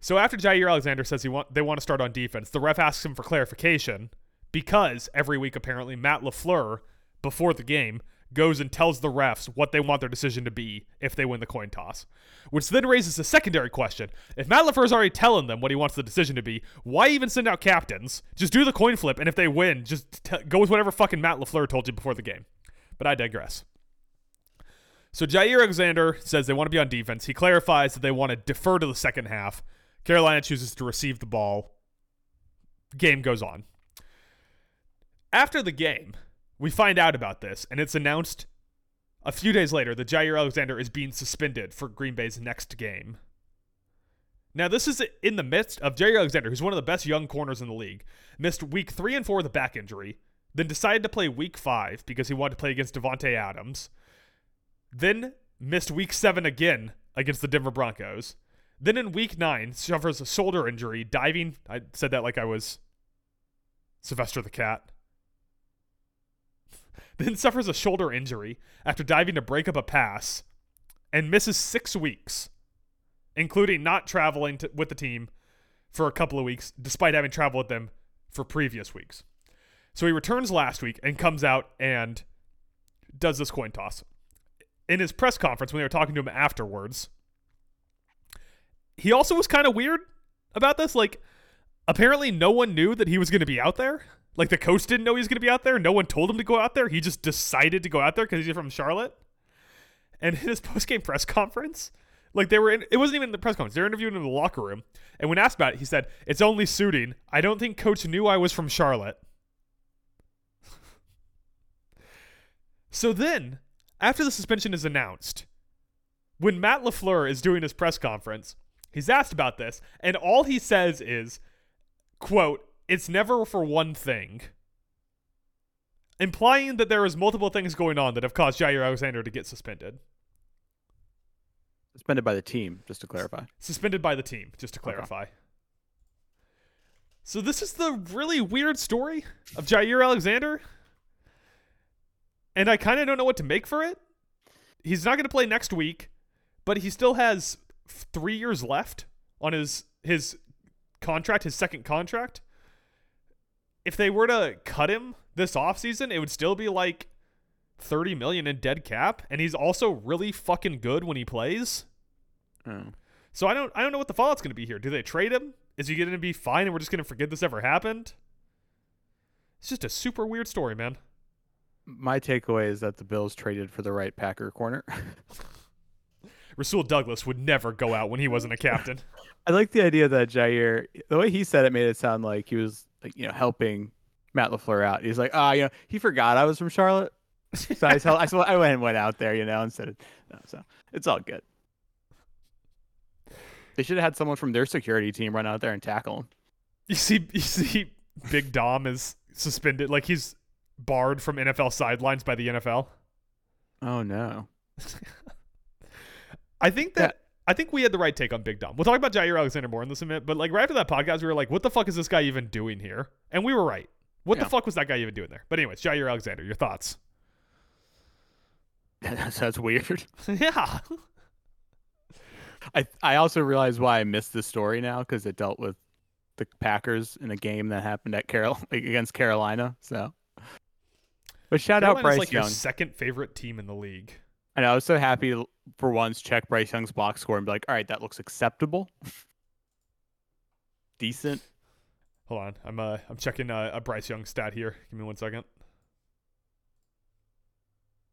So after Jaire Alexander says he want they want to start on defense, the ref asks him for clarification because every week apparently Matt LaFleur before the game goes and tells the refs what they want their decision to be if they win the coin toss. Which then raises a secondary question. If Matt LaFleur's already telling them what he wants the decision to be, why even send out captains? Just do the coin flip, and if they win, just t- go with whatever fucking Matt LaFleur told you before the game. But I digress. So Jaire Alexander says they want to be on defense. He clarifies that they want to defer to the second half. Carolina chooses to receive the ball. Game goes on. After the game, we find out about this, and it's announced a few days later that Jaire Alexander is being suspended for Green Bay's next game. Now, this is in the midst of Jaire Alexander, who's one of the best young corners in the league, missed week three and four with a back injury, then decided to play week five because he wanted to play against Davante Adams, then missed week seven again against the Denver Broncos. Then in week nine, suffers a shoulder injury diving. I said that like I was Sylvester the Cat. (laughs) then suffers a shoulder injury after diving to break up a pass and misses six weeks, including not traveling to, with the team for a couple of weeks, despite having traveled with them for previous weeks. So he returns last week and comes out and does this coin toss in his press conference when they were talking to him afterwards, he also was kind of weird about this. Like, apparently, no one knew that he was going to be out there. Like, the coach didn't know he was going to be out there. No one told him to go out there. He just decided to go out there because he's from Charlotte. And in his (laughs) post game press conference, like they were in, it wasn't even the press conference. They were interviewing in the locker room. And when asked about it, he said, It's only suiting. I don't think coach knew I was from Charlotte. (laughs) so then after the suspension is announced, when Matt LaFleur is doing his press conference, he's asked about this, and all he says is, quote, it's never for one thing. Implying that there is multiple things going on that have caused Jaire Alexander to get suspended. Suspended by the team, just to clarify. Suspended by the team, just to clarify. Okay. So this is the really weird story of Jaire Alexander and I kind of don't know what to make for it. He's not going to play next week, but he still has three years left on his his contract, his second contract. If they were to cut him this offseason, it would still be like 30 million in dead cap, and he's also really fucking good when he plays. Oh. So I don't I don't know what the fallout's going to be here. Do they trade him? Is he going to be fine and we're just going to forget this ever happened? It's just a super weird story, man my takeaway is that the Bills traded for the right Packer corner. (laughs) Rasul Douglas would never go out when he wasn't a captain. (laughs) I like the idea that Jaire, the way he said it, made it sound like he was like you know helping Matt LaFleur out. He's like, ah, oh, you know, he forgot I was from Charlotte, so I, tell, I, I went and went out there, you know, instead of no, so it's all good. They should have had someone from their security team run out there and tackle him. You see, you see, Big Dom is suspended. Like he's barred from NFL sidelines by the NFL? Oh no. (laughs) I think that yeah. I think we had the right take on Big Dom. We'll talk about Jaire Alexander more in this minute, but like right after that podcast, we were like, "What the fuck is this guy even doing here?" And we were right. What yeah. the fuck was that guy even doing there? But anyways, Jaire Alexander, your thoughts? (laughs) That sounds weird. (laughs) yeah. I I also realize why I missed this story now because it dealt with the Packers in a game that happened at Carol (laughs) against Carolina. So but shout Carolina's out Bryce like Young. Your second favorite team in the league. And I was so happy to, for once check Bryce Young's box score and be like, all right, that looks acceptable, (laughs) decent. Hold on, I'm uh I'm checking uh, a Bryce Young stat here. Give me one second.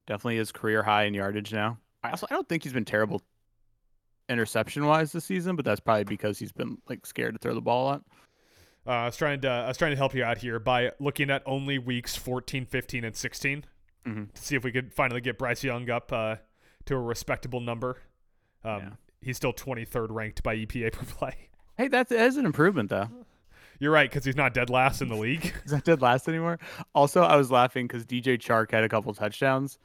Definitely his career high in yardage now. I also I don't think he's been terrible interception wise this season, but that's probably because he's been like scared to throw the ball a lot. Uh, I was trying to I was trying to help you out here by looking at only weeks 14, 15, and 16 Mhm. to see if we could finally get Bryce Young up uh, to a respectable number. Um, Yeah. He's still 23rd ranked by EPA per play. Hey, that's that is an improvement though. (laughs) You're right because he's not dead last in the league. (laughs) Is that dead last anymore? Also, I was laughing because DJ Chark had a couple touchdowns.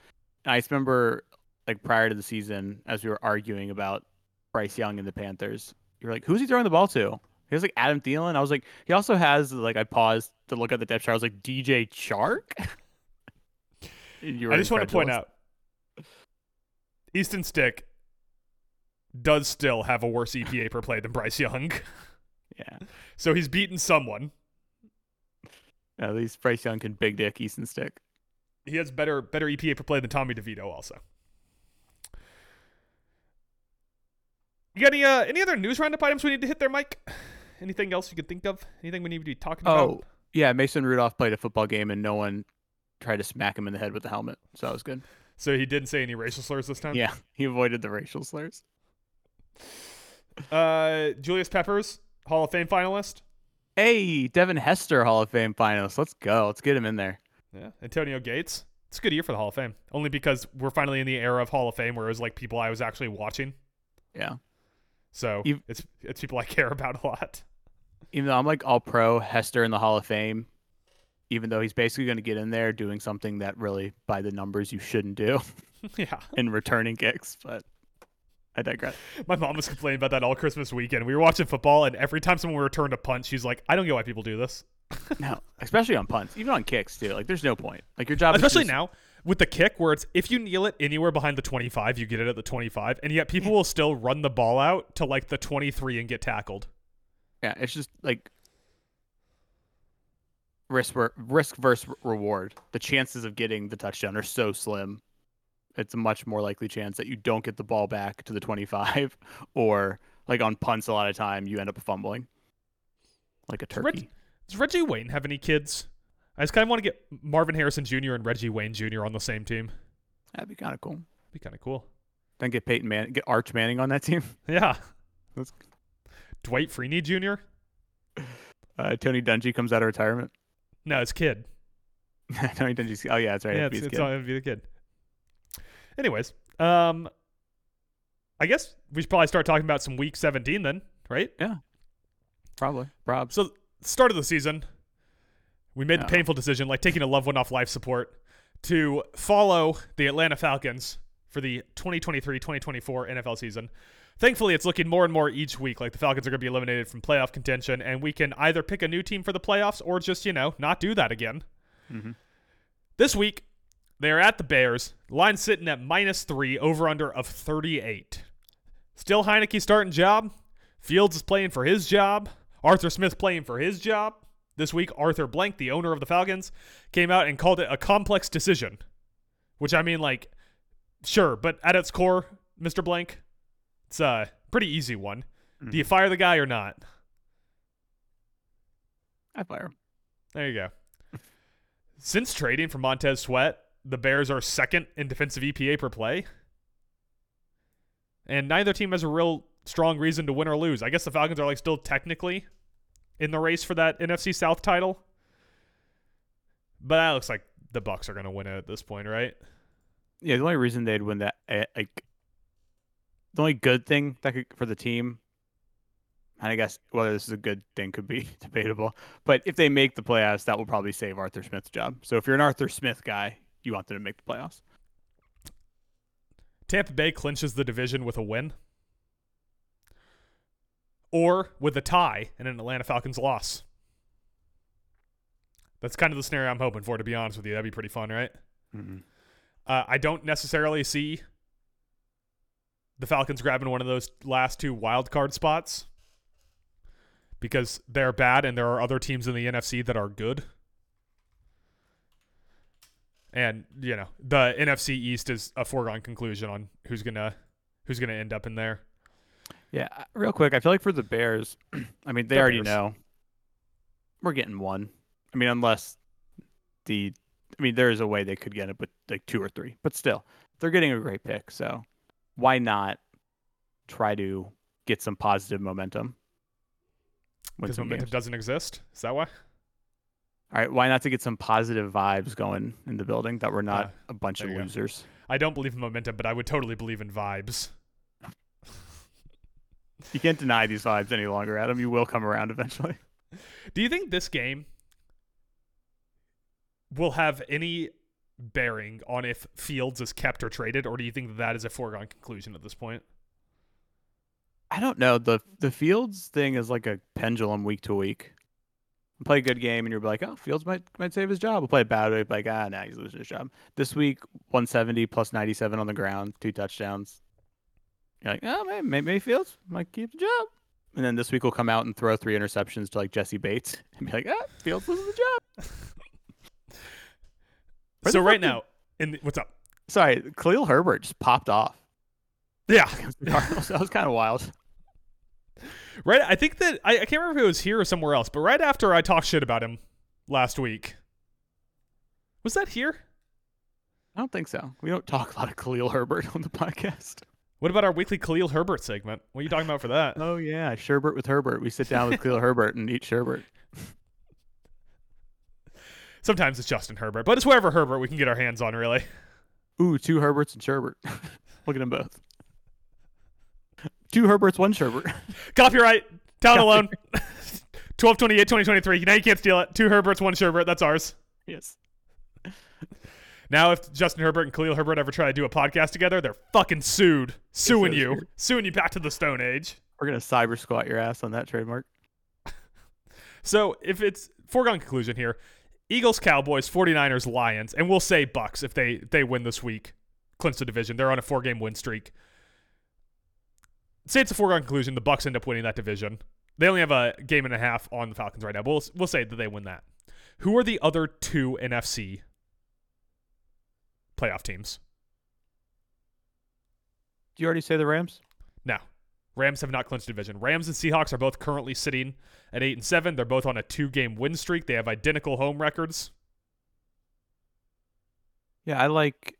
And I just remember, like prior to the season, as we were arguing about Bryce Young and the Panthers, you were like, "Who's he throwing the ball to?" He was like Adam Thielen. I was like, he also has like I paused to look at the depth chart. I was like, DJ Chark. (laughs) And you were I just want to point out Easton Stick does still have a worse EPA per play than Bryce Young. (laughs) Yeah, So he's beaten someone. at least Bryce Young can big dick Easton Stick. He has better better EPA per play than Tommy DeVito also. You got any uh, any other news roundup items we need to hit there, Mike? Anything else you could think of? Anything we need to be talking Oh, about? Oh, yeah, Mason Rudolph played a football game and no one tried to smack him in the head with the helmet, so that was good. So he didn't say any racial slurs this time. Yeah, (laughs) he avoided the racial slurs. Uh, Julius Peppers, Hall of Fame finalist. Hey, Devin Hester, Hall of Fame finalist. Let's go. Let's get him in there. Yeah, Antonio Gates. It's a good year for the Hall of Fame, only because we're finally in the era of Hall of Fame where it was like people I was actually watching. Yeah. So You've- it's it's people I (laughs) care about a lot. Even though I'm like all pro Hester in the Hall of Fame, even though he's basically going to get in there doing something that really, by the numbers, you shouldn't do (laughs) yeah, in returning kicks. But I digress. my mom was complaining about that all Christmas weekend. We were watching football, and every time someone returned a punt, she's like, "I don't get why people do this." (laughs) No, especially on punts, even on kicks too. Like, there's no point. Like your job, Especially is just- now with the kick, where it's if you kneel it anywhere behind the 25, you get it at the 25, and yet people will still run the ball out to like the 23 and get tackled. Yeah, it's just like risk risk versus reward. The chances of getting the touchdown are so slim. It's a much more likely chance that you don't get the ball back to the 25 (laughs) or like on punts a lot of time you end up fumbling like a Reg- turkey. Does Reggie Wayne have any kids? I just kind of want to get Marvin Harrison Jr. and Reggie Wayne Jr. on the same team. That'd be kind of cool. Be kind of cool. Then get Peyton Man get Arch Manning on that team. (laughs) Yeah. That's- Dwight Freeney Jr. Uh, Tony Dungy comes out of retirement. No, it's kid. (laughs) Tony Dungy's Oh yeah, that's right. yeah, it's, it's kid. be the kid. Anyways, um, I guess we should probably start talking about some Week 17 then, right? Yeah, probably. Rob. So, start of the season, we made Yeah. the painful decision, like taking a loved one off life support, to follow the Atlanta Falcons for the 2023-2024 NFL season. Thankfully, it's looking more and more each week like the Falcons are going to be eliminated from playoff contention, and we can either pick a new team for the playoffs or just, you know, not do that again. Mhm. This week, they are at the Bears. Line sitting at minus three, over under of 38. Still Heinicke starting job. Fields is playing for his job. Arthur Smith playing for his job. This week, Arthur Blank, the owner of the Falcons, came out and called it a complex decision. Which I mean, like, sure, but at its core, Mr. Blank, it's a pretty easy one. Do you fire the guy or not? I fire him. There you go. (laughs) Since trading for Montez Sweat, the Bears are second in defensive EPA per play. And neither team has a real strong reason to win or lose. I guess the Falcons are like still technically in the race for that NFC South title. But that looks like the Bucks are going to win it at this point, right? Yeah, the only reason they'd win that, eh, like, the only good thing that could for the team, and I guess whether this is a good thing could be (laughs) debatable, but if they make the playoffs, that will probably save Arthur Smith's job. So if you're an Arthur Smith guy, you want them to make the playoffs. Tampa Bay clinches the division with a win. Or with a tie and an Atlanta Falcons loss. That's kind of the scenario I'm hoping for, to be honest with you. That'd be pretty fun, right? Mm-hmm. Uh, I don't necessarily see the Falcons grabbing one of those last two wild card spots because they're bad and there are other teams in the NFC that are good. And, you know, the NFC East is a foregone conclusion on who's going to who's going to end up in there. Yeah, uh, real quick, I feel like for the Bears, (clears throat) I mean, they The already Bears. know we're getting one. I mean, unless the, I mean, there is a way they could get it, but like two or three. But still, they're getting a great pick. So why not try to get some positive momentum? Because momentum games. doesn't exist. Is that why? All right, why not to get some positive vibes going in the building that we're not Ah, a bunch of you go. losers. I don't believe in momentum, but I would totally believe in vibes. You can't deny these vibes any longer, Adam. You will come around eventually. (laughs) Do you think this game will have any bearing on if Fields is kept or traded, or do you think that, that is a foregone conclusion at this point? I don't know. The the Fields thing is like a pendulum week to week. You play a good game and you're like, oh, Fields might might save his job. We'll play a bad week, like, ah, nah, he's losing his job. This week, 170 plus 97 on the ground, two touchdowns. You're like, oh, maybe, maybe Fields might keep the job. And then this week we'll come out and throw three interceptions to like Jessie Bates (laughs) and be like, ah, Fields loses the job. (laughs) Where so right did- now, in the, what's up? Sorry, Khalil Herbert just popped off. Yeah, against the Cardinals. that was kind of wild. right. I think that I, I can't remember if it was here or somewhere else, but right after I talked shit about him last week, was that here? I don't think so. We don't talk a lot of Khalil Herbert on the podcast. What about our weekly Khalil Herbert segment? What are you talking about for that? Oh yeah, sherbet with Herbert. We sit down with Khalil Herbert and eat sherbet. Sometimes it's Justin Herbert, but it's wherever Herbert we can get our hands on, really. Ooh, two Herberts and Sherbert. (laughs) Look at them both. Two Herberts, one Sherbert. (laughs) Copyright, Talent Alone, (laughs) 12 28 2023. Now you can't steal it. Two Herberts, one Sherbert. That's ours. yes. Now, if Justin Herbert and Khalil Herbert ever try to do a podcast together, they're fucking sued. Suing so you. true. Suing you back to the Stone Age. We're gonna cyber squat your ass on that trademark. So, if it's foregone conclusion here, Eagles, Cowboys, 49ers, Lions, and we'll say Bucks if they they win this week, clinch the division. They're on a four game win streak. Say it's a foregone conclusion. The Bucks end up winning that division. They only have a game and a half on the Falcons right now. But we'll we'll say that they win that. Who are the other two NFC playoff teams? Did you already say the Rams? No. Rams have not clinched division. Rams and Seahawks are both currently sitting at eight and seven. They're both on a two game win streak. They have identical home records. Yeah, I like.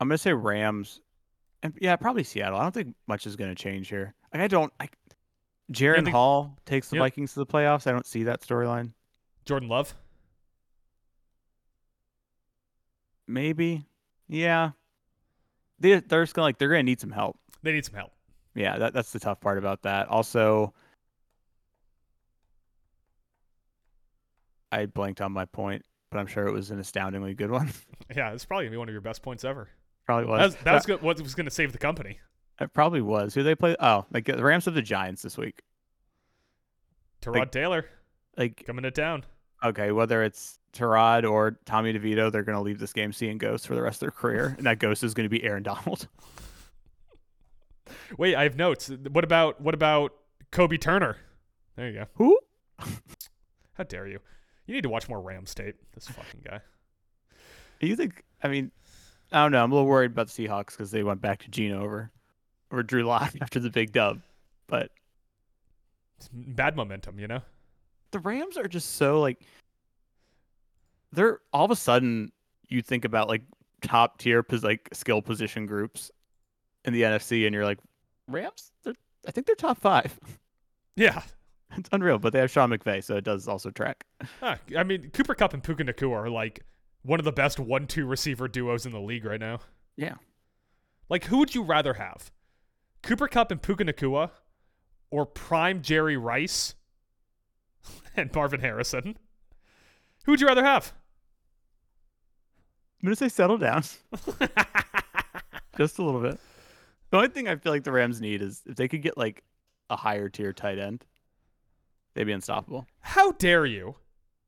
I'm gonna say Rams, and yeah, probably Seattle. I don't think much is gonna change here. Like, I don't. I, Jaren think- Hall takes the Yep. Vikings to the playoffs. I don't see that storyline. Jordan Love. Maybe, yeah. They they're just gonna like they're gonna need some help. They need some help. Yeah, that that's the tough part about that. Also, I blanked on my point, but I'm sure it was an astoundingly good one. (laughs) Yeah, it's probably gonna be one of your best points ever. probably That was. that was (laughs) what was gonna save the company. It probably was. Who they play? Oh, like the Rams have the Giants this week. Tyrod Like- Taylor Like coming to town. okay, whether it's Tyrod or Tommy DeVito, they're going to leave this game seeing ghosts for the rest of their career, and that ghost is going to be Aaron Donald. (laughs) Wait, I have notes. What about what about Kobie Turner? There you go. Who? How dare you? You need to watch more Rams tape. This fucking guy. You think? I mean, I don't know. I'm a little worried about the Seahawks because they went back to Geno over, over Drew Lock (laughs) after the big dub, but It's bad momentum, you know. the Rams are just so like they're all of a sudden you think about like top tier like skill position groups in the NFC and you're like Rams they're, I think they're top 5 Yeah. (laughs) it's unreal but they have Sean McVay so it does also track (laughs) Ah, I mean, Cooper Kupp and Puka Nacua are like one of the best one-two receiver duos in the league right now. yeah Like, who would you rather have? Cooper Kupp and Puka Nacua or prime Jerry Rice (laughs) and Marvin Harrison? Who would you rather have? I'm going to say settle down just a little bit the only thing I feel like the Rams need is if they could get like a higher tier tight end they'd be unstoppable How dare you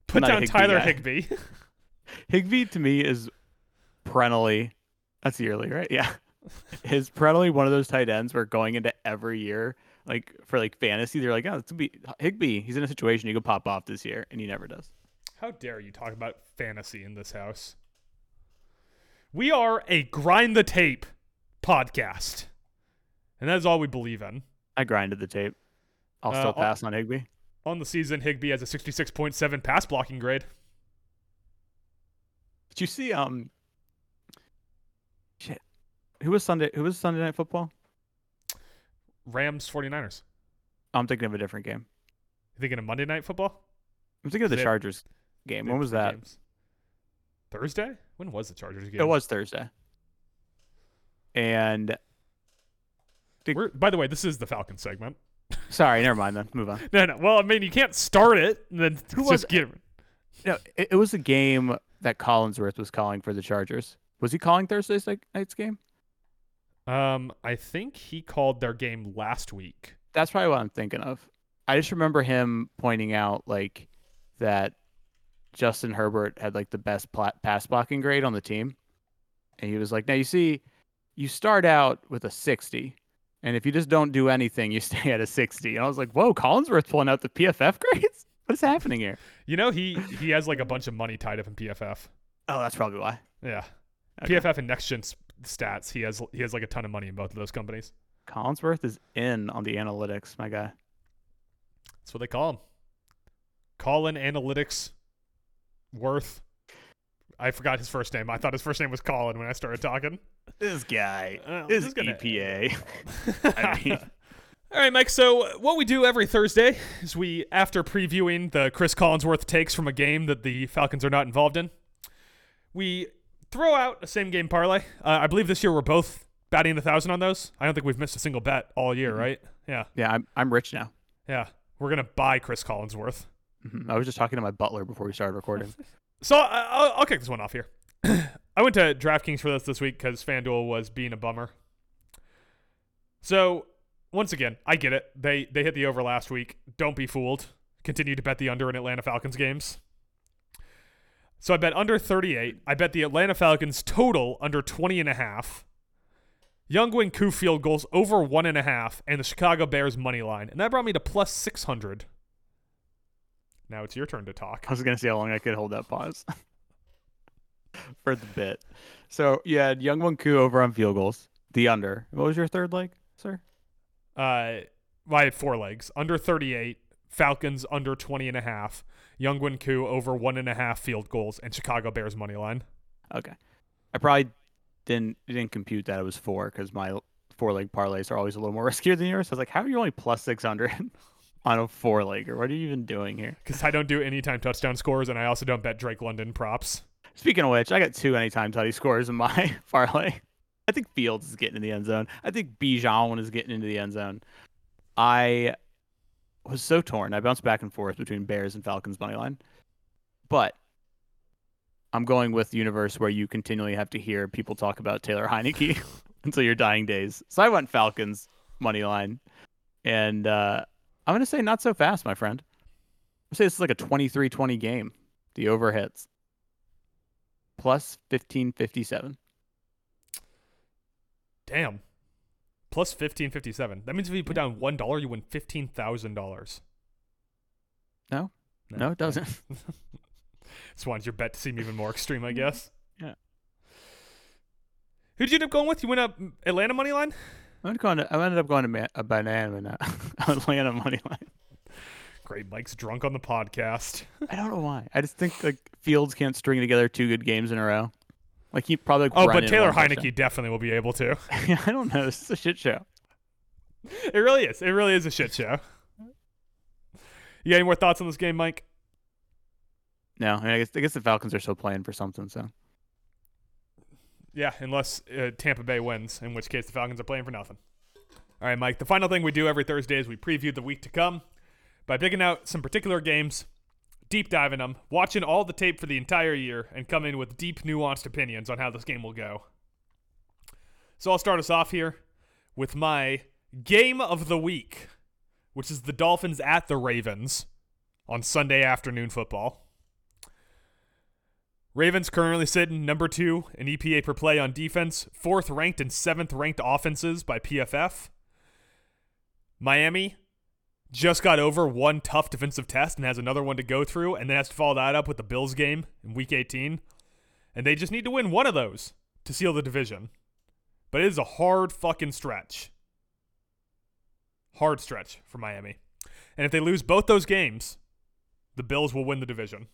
put down Higbee Tyler guy. Higbee? (laughs) (laughs) Higbee to me is perennially that's yearly, right? Yeah. (laughs) Is perennially one of those tight ends where going into every year, like for like fantasy, they're like, oh, it's gonna be Higbee. He's in a situation he could pop off this year, and he never does. How dare you talk about fantasy in this house? We are a grind the tape podcast. And that is all we believe in. I grinded the tape. I'll Uh, still I'll- pass on Higbee. On the season, Higbee has a 66.7 pass blocking grade. Did you see um shit. Who was Sunday who was Sunday night football? Rams 49ers. I'm thinking of a different game. You thinking of Monday Night Football? I'm thinking of the They- Chargers game. When was that? games. Thursday? When was the Chargers game? It was Thursday. And We're, by the way, this is the Falcon segment. Sorry, never mind then. Move on. (laughs) No, no. Well, I mean, you can't start it and then (laughs) Who just was- give. No, it, it was a game that Collinsworth was calling for the Chargers. Was he calling Thursday's night's game? Um, I think he called their game last week. That's probably what I'm thinking of. I just remember him pointing out like that Justin Herbert had like the best pla- pass blocking grade on the team, and he was like, "Now you see, you start out with a 60, and if you just don't do anything, you (laughs) stay at a 60." And I was like, "Whoa, Collinsworth pulling out the PFF grades? (laughs) What is happening here?" You know, he he has like a bunch of money tied up in PFF. Oh, that's probably why. Yeah, Okay. PFF and Next Gen stats. He has he has like a ton of money in both of those companies. Collinsworth is in on the analytics, my guy. That's what they call him. Colin Analytics Worth. I forgot his first name. I thought his first name was Colin when I started talking. This guy is this gonna- EPA. (laughs) (laughs) I mean- All right, Mike. So what we do every Thursday is we, after previewing the Chris Collinsworth takes from a game that the Falcons are not involved in, we throw out a same game parlay. Uh, I believe this year we're both batting a thousand on those. I don't think we've missed a single bet all year, right? Yeah, yeah, I'm I'm rich now. yeah. We're gonna buy Chris Collinsworth. Mhm. I was just talking to my butler before we started recording. (laughs) So I- I'll, I'll kick this one off here. (clears throat) I went to DraftKings for this this week because FanDuel was being a bummer. So once again, I get it. They they hit the over last week. Don't be fooled. Continue to bet the under in Atlanta Falcons games. So I bet under 38. I bet the Atlanta Falcons total under 20 and a half. Younghoe Koo field goals over one and a half, and the Chicago Bears money line, and that brought me to plus 600. Now it's your turn to talk. I was gonna see how long I could hold that pause (laughs) (laughs) for the bit. So you had Young Koo over on field goals, the under. What was your third leg, sir? Uh, well, I had four legs. Under 38, Falcons under 20 and a half, Young Younghoe Koo over one and a half field goals, and Chicago Bears money line. Okay, I probably didn't didn't compute that it was four because my four leg parlays are always a little more (laughs) riskier than yours. So I was like, how are you only plus six hundred (laughs) on a four legger? What are you even doing here? Because I don't do anytime touchdown scores, and I also don't bet Drake London props. Speaking of which, I got two anytime tutty (laughs) scores in my (laughs) parlay. I think Fields is getting in the end zone. I think Bijan is getting into the end zone. I was so torn. I bounced back and forth between Bears and Falcons money line. But I'm going with the universe where you continually have to hear people talk about Taylor Heinicke (laughs) until your dying days. So I went Falcons money line. And uh, I'm going to say not so fast, my friend. I'm say this is like a 23-20 game. The over hits plus 1557. Damn. Plus 1557. That means if you put down $1, you win $15,000. No. No, it doesn't. (laughs) This one's your bet to seem even more extreme, I guess. (laughs) Yeah. Who did you end up going with? You went up Atlanta money line? I ended, going to, I ended up going to a banana (laughs) Atlanta money line. Great, Mike's drunk on the podcast. (laughs) I don't know why. I just think like Fields can't string together two good games in a row. Like he probably. like, Oh, but Taylor Heinicke definitely will be able to. (laughs) I don't know. This is a shit show. (laughs) It really is. It really is a shit show. You got any more thoughts on this game, Mike? No, I, mean, I guess I guess the Falcons are still playing for something. So Yeah, unless uh, Tampa Bay wins, in which case the Falcons are playing for nothing. All right, Mike. The final thing we do every Thursday is we preview the week to come by picking out some particular games, deep diving them, watching all the tape for the entire year, and coming with deep, nuanced opinions on how this game will go. So I'll start us off here with my game of the week, which is the Dolphins at the Ravens on Sunday afternoon football. Ravens currently sitting number two in EPA per play on defense, fourth ranked and seventh ranked offenses by PFF. Miami just got over one tough defensive test and has another one to go through, and then has to follow that up with the Bills game in week 18. And they just need to win one of those to seal the division. But it is a hard fucking stretch. Hard stretch for Miami. And if they lose both those games, the Bills will win the division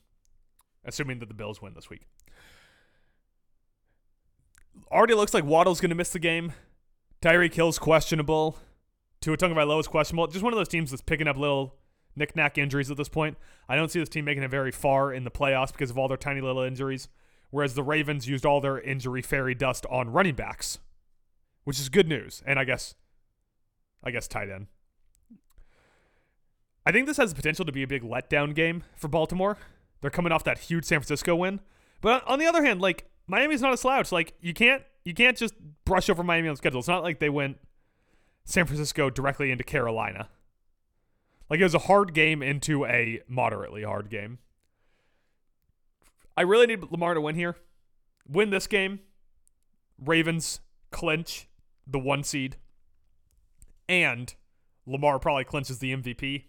assuming that the Bills win this week. Already looks like Waddle's going to miss the game. Tyreek Hill's questionable. Tua Tagovailoa is questionable. Just one of those teams that's picking up little knick-knack injuries at this point. I don't see this team making it very far in the playoffs because of all their tiny little injuries. Whereas the Ravens used all their injury fairy dust on running backs, which is good news. And I guess, I guess tight end. I think this has the potential to be a big letdown game for Baltimore. They're coming off that huge San Francisco win. But on the other hand, like Miami's not a slouch. Like you can't you can't just brush over Miami on the schedule. It's not like they went San Francisco directly into Carolina. Like it was a hard game into a moderately hard game. I really need Lamar to win here. Win this game. Ravens clinch the one seed. And Lamar probably clinches the MVP.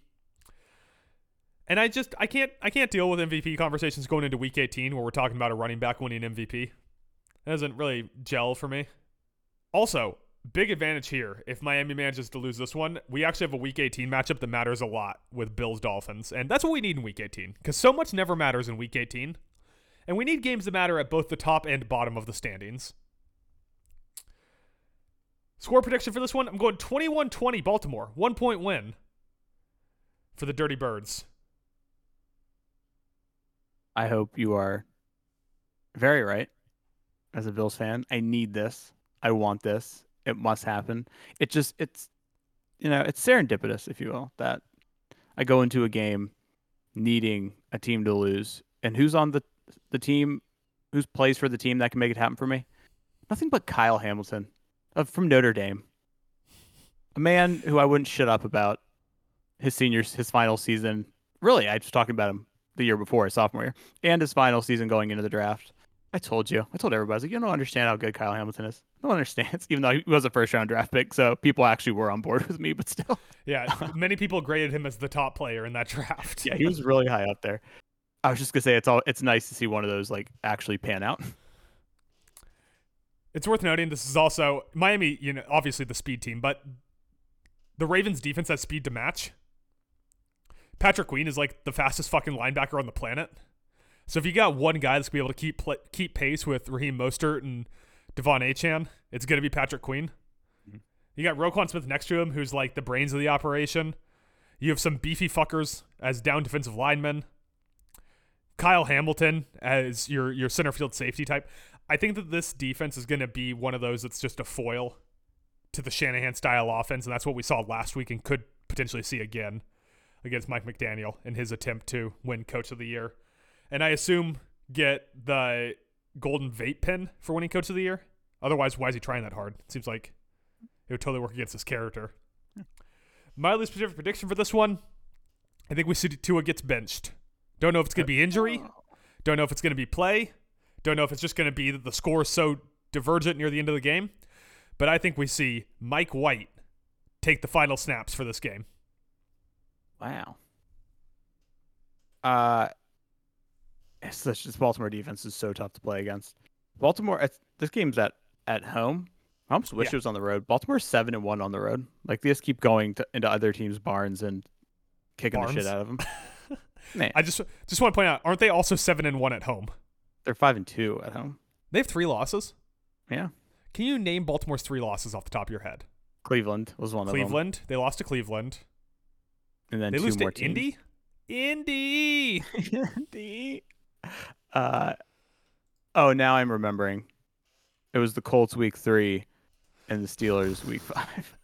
And I just I can't I can't deal with MVP conversations going into week 18 where we're talking about a running back winning MVP. It doesn't really gel for me. Also, big advantage here. If Miami manages to lose this one, we actually have a week 18 matchup that matters a lot with Bills Dolphins. And that's what we need in week 18 because so much never matters in week 18. And we need games that matter at both the top and bottom of the standings. Score prediction for this one I'm going 21 20 Baltimore. One point win for the Dirty Birds. I hope you are very right as a Bills fan. I need this. I want this. It must happen. It just it's you know, it's serendipitous, if you will, that I go into a game needing a team to lose. And who's on the the team who's plays for the team that can make it happen for me? Nothing but Kyle Hamilton of from Notre Dame. A man who I wouldn't shut up about his senior his final season. Really, I was talking about him the year before, his sophomore year, and his final season going into the draft. I told you. I told everybody. I like, you don't understand how good Kyle Hamilton is. No one understands, (laughs) even though he was a first round draft pick. So people actually were on board (laughs) with me, but still. Yeah, (laughs) many people graded him as the top player in that draft. yeah, he was really high up there. I was just gonna say it's all it's nice to see one of those like actually pan out. It's worth noting this is also Miami, you know, obviously the speed team, but the Ravens defense has speed to match. Patrick Queen is like the fastest fucking linebacker on the planet. So if you got one guy that's gonna be able to keep keep pace with Raheem Mostert and De'Von Achane, it's gonna be Patrick Queen. Mhm. You got Roquan Smith next to him, who's like the brains of the operation. You have some beefy fuckers as down defensive linemen. Kyle Hamilton as your your center field safety type. I think that this defense is going to be one of those that's just a foil to the Shanahan style offense, and that's what we saw last week and could potentially see again against Mike McDaniel in his attempt to win Coach of the Year. And I assume get the golden vape pin for winning Coach of the Year. Otherwise, why is he trying that hard? It seems like it would totally work against his character. My least specific prediction for this one, I think we see Tua gets benched. Don't know if it's going to be injury. Don't know if it's going to be play. Don't know if it's just going to be that the score is so divergent near the end of the game. But I think we see Mike White take the final snaps for this game. Wow. Uh, it's Baltimore defense is so tough to play against. Baltimore, this game's at at home. I almost wish Yeah. it was on the road. Baltimore's seven and one on the road. Like they just keep going to, into other teams' barns and kicking the shit out of them. (laughs) Man, I just just want to point out, aren't they also seven and one at home? they're five and two at home. They have three losses. Yeah, Can you name Baltimore's three losses off the top of your head? Cleveland was one Cleveland. Of them. Cleveland. They lost to Cleveland. and then They two lose more to teams. Indy. Indy. (laughs) Indy. Uh, oh, now I'm remembering. It was the Colts week three, and the Steelers week five.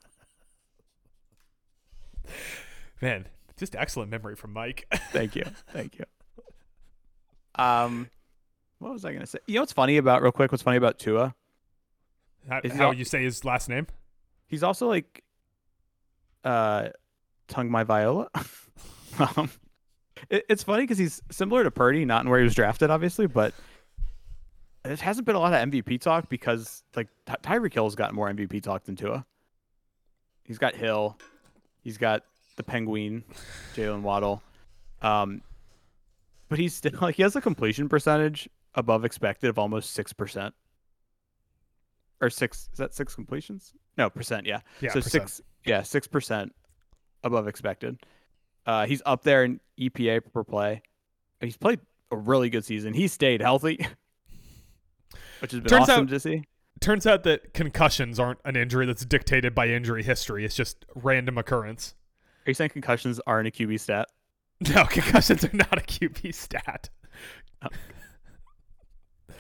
(laughs) Man, just excellent memory from Mike. Thank you, thank you. (laughs) Um, what was I gonna say? You know what's funny about real quick? What's funny about Tua? how Is how al- you say his last name? He's also like, uh, tongue my viola. (laughs) um, it, it's funny because he's similar to Purdy, not in where he was drafted, obviously, but it hasn't been a lot of MVP talk because like Ty- Tyreek Hill's got more MVP talk than Tua. He's got Hill, he's got the Penguin, Jaylen Waddle, um, but he's still like he has a completion percentage above expected of almost six percent. Or six is that six completions? No, percent, yeah Yeah. so percent. six, yeah, six percent above expected. Uh, he's up there in EPA per play. He's played a really good season. He stayed healthy, (laughs) which has been Turns awesome out- to see. Turns out that concussions aren't an injury that's dictated by injury history. It's just random occurrence. Are you saying concussions aren't a QB stat? (laughs) No, concussions are not a QB stat. But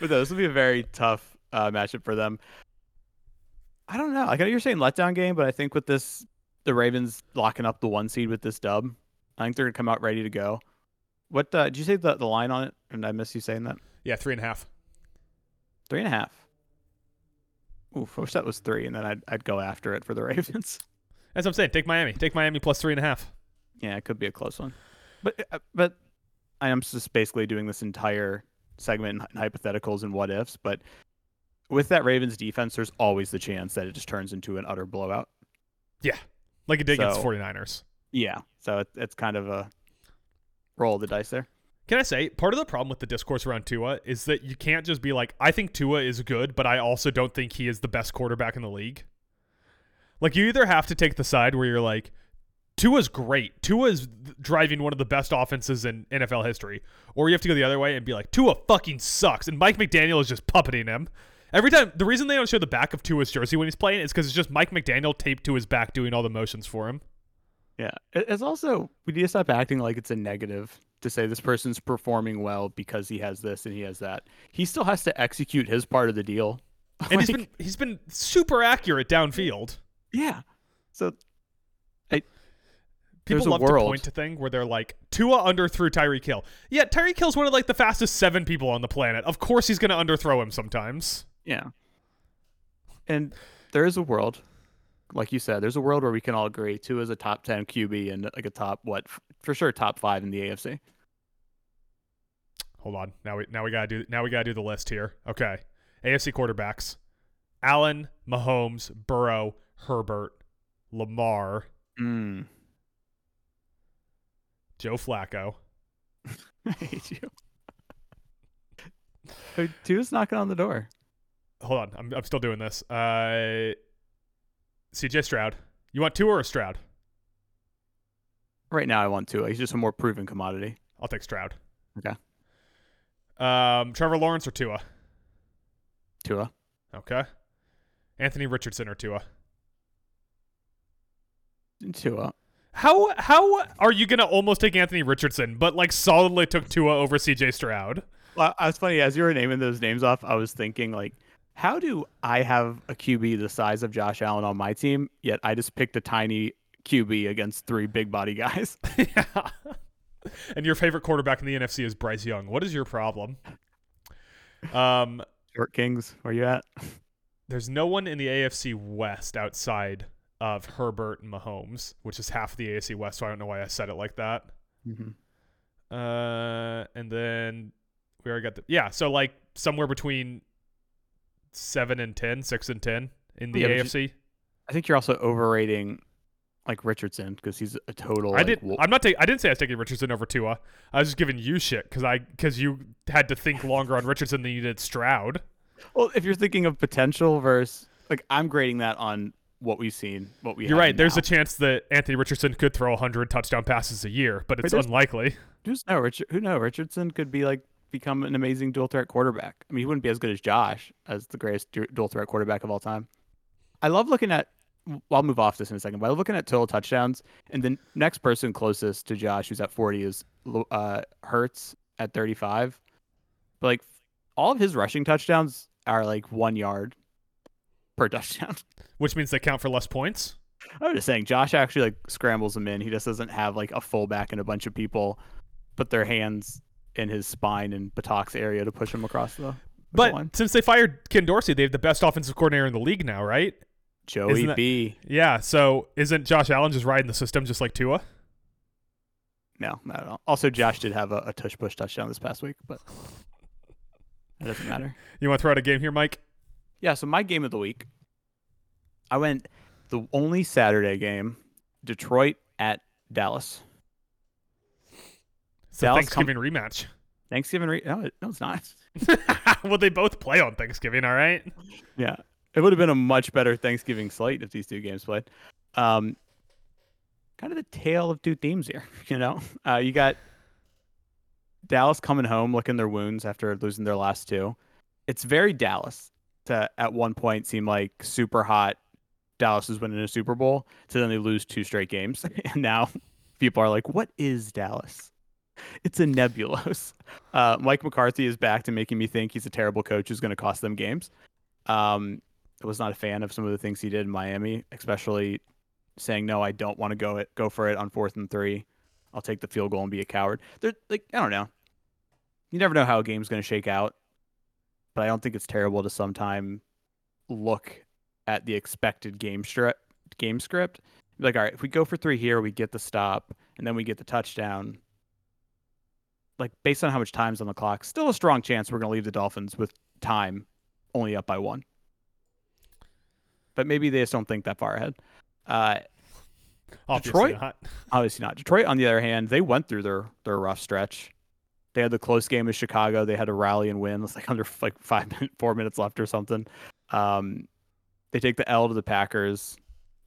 no, this will be a very tough uh, matchup for them. I don't know. Like I know you're saying letdown game, but I think with this, the Ravens locking up the one seed with this dub, I think they're gonna come out ready to go. What uh, did you say the the line on it? And I miss you saying that. Yeah, three and a half. Three and a half. Oof, I wish that was three, and then I'd I'd go after it for the (laughs) Ravens. As I'm saying, take Miami. Take Miami plus three and a half. Yeah, it could be a close one. But uh, but I am just basically doing this entire segment in hypotheticals and what ifs. But with that Ravens defense, there's always the chance that it just turns into an utter blowout. Yeah, like it did against So- 49ers. Yeah, so it, it's kind of a roll of the dice there. Can I say part of the problem with the discourse around Tua is that you can't just be like, I think Tua is good, but I also don't think he is the best quarterback in the league. Like you either have to take the side where you're like, Tua's great. Tua's driving one of the best offenses in NFL history. Or you have to go the other way and be like, Tua fucking sucks. And Mike McDaniel is just puppeting him. Every time, the reason they don't show the back of Tua's jersey when he's playing is because it's just Mike McDaniel taped to his back doing all the motions for him. Yeah, it's also we need to stop acting like it's a negative to say this person's performing well because he has this and he has that. He still has to execute his part of the deal. (laughs) And he's Like, been he's been super accurate downfield. yeah. So People There's a love world. to point to thing where they're like, Tua underthrew Tyreek Hill. Yeah, Tyreek Hill's one of like the fastest seven people on the planet. Of course he's gonna underthrow him sometimes. Yeah. And there is a world, like you said, there's a world where we can all agree Tua is a top 10 QB and like a top, what, for sure, top five in the AFC. Hold on. Now we now we gotta do now we gotta do the list here. Okay. AFC quarterbacks. Allen, Mahomes, Burrow, Herbert, Lamar, Mm. Joe Flacco. (laughs) I hate you. So Tua is knocking on the door. Hold on, I'm I'm still doing this. Uh CJ Stroud. You want Tua or Stroud? Right now, I want Tua. He's just a more proven commodity. I'll take Stroud. Okay. Um Trevor Lawrence or Tua? Tua. Okay. Anthony Richardson or Tua? Tua. How how are you gonna almost take Anthony Richardson, but like solidly took Tua over CJ Stroud? Well, it's funny as you were naming those names off. I was thinking like, how do I have a QB the size of Josh Allen on my team, yet I just picked a tiny QB against three big body guys? (laughs) yeah. And your favorite quarterback in the NFC is Bryce Young. What is your problem? Um, Short Kings, where you at? there's no one in the AFC West outside of Herbert and Mahomes, which is half the AFC West. So I don't know why I said it like that. Mm-hmm. Uh, and then we already got the yeah. So like somewhere between seven and 10, 6 and ten in the Yeah, you- AFC. I think you're also overrating like Richardson because he's a total. I like, did. wo- I'm not. I didn't say I was taking Richardson over Tua. I was just giving you shit because I because you had to think longer on Richardson than you did Stroud. well, if you're thinking of potential versus like I'm grading that on what we've seen, what we. You're right. There's a chance that Anthony Richardson could throw 100 touchdown passes a year, but it's unlikely. Who's no Richard? Who know? Richardson could be like become an amazing dual threat quarterback. I mean, he wouldn't be as good as Josh as the greatest dual threat quarterback of all time. I love looking at. I'll move off this in a second, but I love looking at total touchdowns, and the next person closest to Josh, who's at 40, is uh, Hurts at 35. But like, all of his rushing touchdowns are like one yard per (laughs) touchdown. Which means they count for less points. I'm just saying, Josh actually like scrambles them in. He just doesn't have like a fullback and a bunch of people put their hands in his spine and buttocks area to push him across the. the But line. since they fired Ken Dorsey, they have the best offensive coordinator in the league now, right? Joey that- B. Yeah. So isn't Josh Allen just riding the system just like Tua? No, not at all. Also, Josh did have a, a tush push touchdown this past week, but (laughs) it doesn't matter. You want to throw out a game here, Mike? Yeah, so my game of the week, I went the only Saturday game, Detroit at Dallas. It's a Dallas come- Thanksgiving rematch. Thanksgiving. Re- no, it, no, it's not. (laughs) (laughs) well, they both play on Thanksgiving, all right? Yeah, it would have been a much better Thanksgiving slate if these two games played. Um, kind of the tale of two teams here. (laughs) You know, uh, you got Dallas coming home, licking their wounds after losing their last two. It's very Dallas to at one point seem like super hot, Dallas is winning a Super Bowl to then they lose two straight games. and now people are like, what is Dallas? (laughs) It's a nebulos. (laughs) Uh, Mike McCarthy is back to making me think he's a terrible coach who's going to cost them games. Um, I was not a fan of some of the things he did in Miami, especially saying no, I don't want to go it, go for it on fourth and three. I'll take the field goal and be a coward. They're like, I don't know. You never know how a game's going to shake out, but I don't think it's terrible to sometime look at the expected game script. Game script, like, all right, if we go for three here, we get the stop, and then we get the touchdown. Like, based on how much time's on the clock, still a strong chance we're going to leave the Dolphins with time only up by one. But maybe they just don't think that far ahead. Uh, Obviously Detroit? not. (laughs) obviously not. Detroit, on the other hand, they went through their their rough stretch. They had the close game with Chicago. They had to rally and win. (laughs) It's like under like five minute, four minutes left or something. Um, they take the L to the Packers.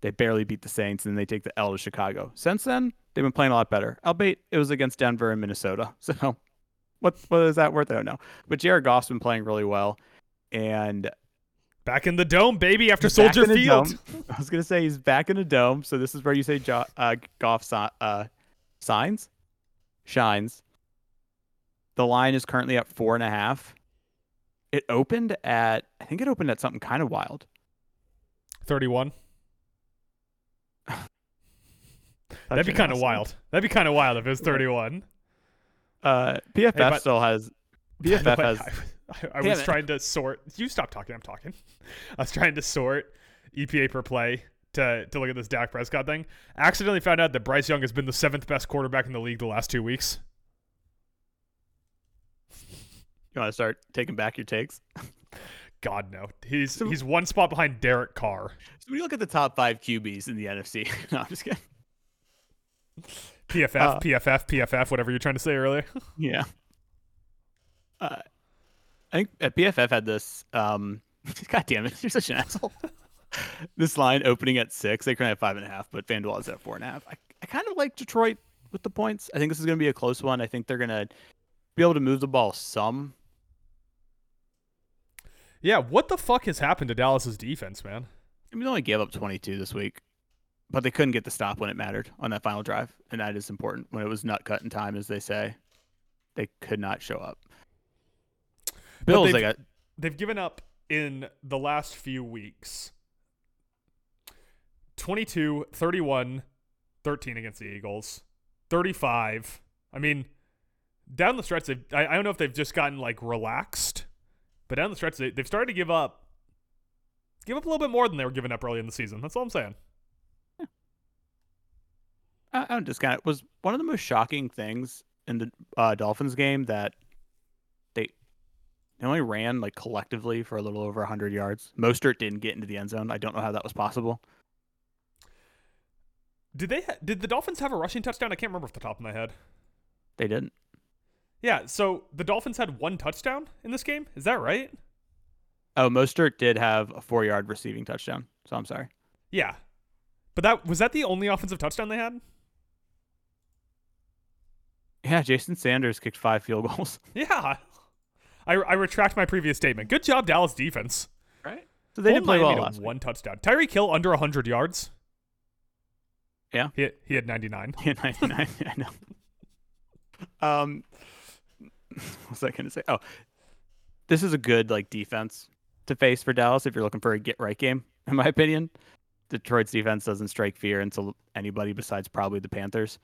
They barely beat the Saints, and then they take the L to Chicago. Since then, they've been playing a lot better. Albeit it was against Denver and Minnesota. (laughs) So, what what is that worth? I don't know. But Jared Goff's been playing really well, and Back in the dome, baby, after Soldier Field. (laughs) I was gonna say he's back in a dome, so this is where you say jo- uh, Goff si- uh, signs, shines. The line is currently at four and a half. It opened at I think it opened at something kind of wild. 31. That'd be kind of wild. That'd be kind of wild if it was 31. Uh, PFF but- still has (laughs) PFF has (laughs) I, I, I was it. trying to sort. You stop talking. I'm talking. (laughs) I was trying to sort EPA per play to to look at this Dak Prescott thing. I Accidentally found out that Bryce Young has been the seventh best quarterback in the league the last two weeks. you want to start taking back your takes. God no, he's So- he's one spot behind Derek Carr. So when you look at the top five QBs in the NFC, no, I'm just kidding. PFF, Uh, PFF, PFF, whatever you're trying to say earlier. (laughs) Yeah. Uh, I think uh, PFF had this. Um, (laughs) God damn it, you're such an asshole. (laughs) this line opening at six. They currently have five and a half, but FanDuel is at four and a half. I, I kind of like Detroit with the points. I think this is going to be a close one. I think they're going to be able to move the ball some. yeah, what the fuck has happened to Dallas's defense, man? I mean, they only gave up 22 this week, but they couldn't get the stop when it mattered on that final drive, and that is important. When it was nut cut in time, as they say, they could not show up. Bills, they've- got they've given up in the last few weeks. 22 31 13 against the eagles. 35 i mean down the stretch they've, I, I don't know if they've just gotten like relaxed but down the stretch they, they've started to give up give up a little bit more than they were giving up early in the season. That's all i'm saying I, don't discount it. Was one of the most shocking things in the uh, Dolphins game that they they only ran like collectively for a little over 100 yards. Mostert didn't get into the end zone. I don't know how that was possible. did they ha- did the dolphins have a rushing touchdown i can't remember off the top of my head They didn't. yeah so the dolphins had one touchdown in this game is that right Oh, Mostert did have a four yard receiving touchdown. So I'm sorry. Yeah. But that was that the only offensive touchdown they had? Yeah, Jason Sanders kicked five field goals. (laughs) Yeah. I, I retract my previous statement. Good job, Dallas defense. Right. So they Hold did play well Miami to last week. one touchdown. Tyreek Hill under 100 yards. Yeah. He had, (laughs) he had 99. Yeah, 99. I know. (laughs) Um, what was I going to say? Oh, this is a good like defense to face for Dallas if you're looking for a get right game, in my opinion. Detroit's defense doesn't strike fear into anybody besides probably the Panthers.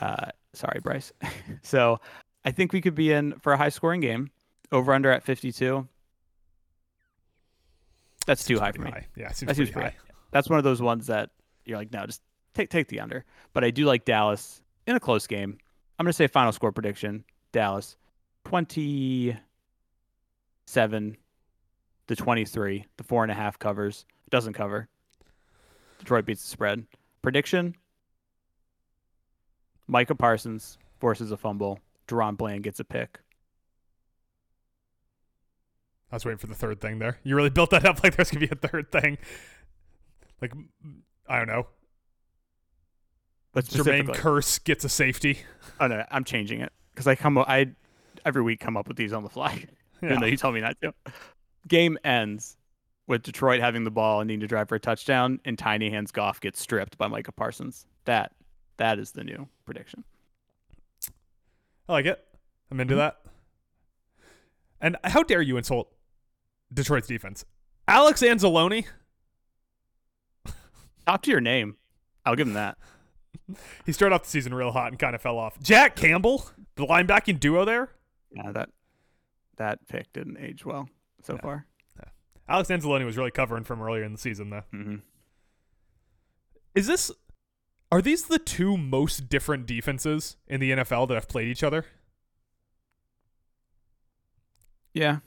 Uh, sorry, Bryce. (laughs) so I think we could be in for a high scoring game. Over under at 52. That's too high for me. High. Yeah, it seems That seems pretty high. That's one of those ones that you're like, no, just take take the under. But I do like Dallas in a close game. I'm gonna say final score prediction: Dallas, twenty seven to twenty three. The four and a half covers doesn't cover. Detroit beats the spread. Prediction: Micah Parsons forces a fumble. DaRon Bland gets a pick. I was waiting for the third thing there. You really built that up like there's going to be a third thing. Like, I don't know. But Jayron Kearse gets a safety. oh no, I'm changing it because I come. up- I every week come up with these on the fly. Yeah. (laughs) even though you told me not to. Game ends with Detroit having the ball and needing to drive for a touchdown, and Tiny Hands Goff gets stripped by Micah Parsons. That that is the new prediction. I like it. I'm into Mhm. that. And how dare you insult Detroit's defense? Alex Anzalone, (laughs) Top to your name. I'll give him that. (laughs) he started off the season real hot and kind of fell off. Jack Campbell, the linebacking duo there. Yeah, that that pick didn't age well so Yeah. far. Alex Anzalone was really covering from earlier in the season, though. hmm Is this? Are these the two most different defenses in the NFL that have played each other? Yeah,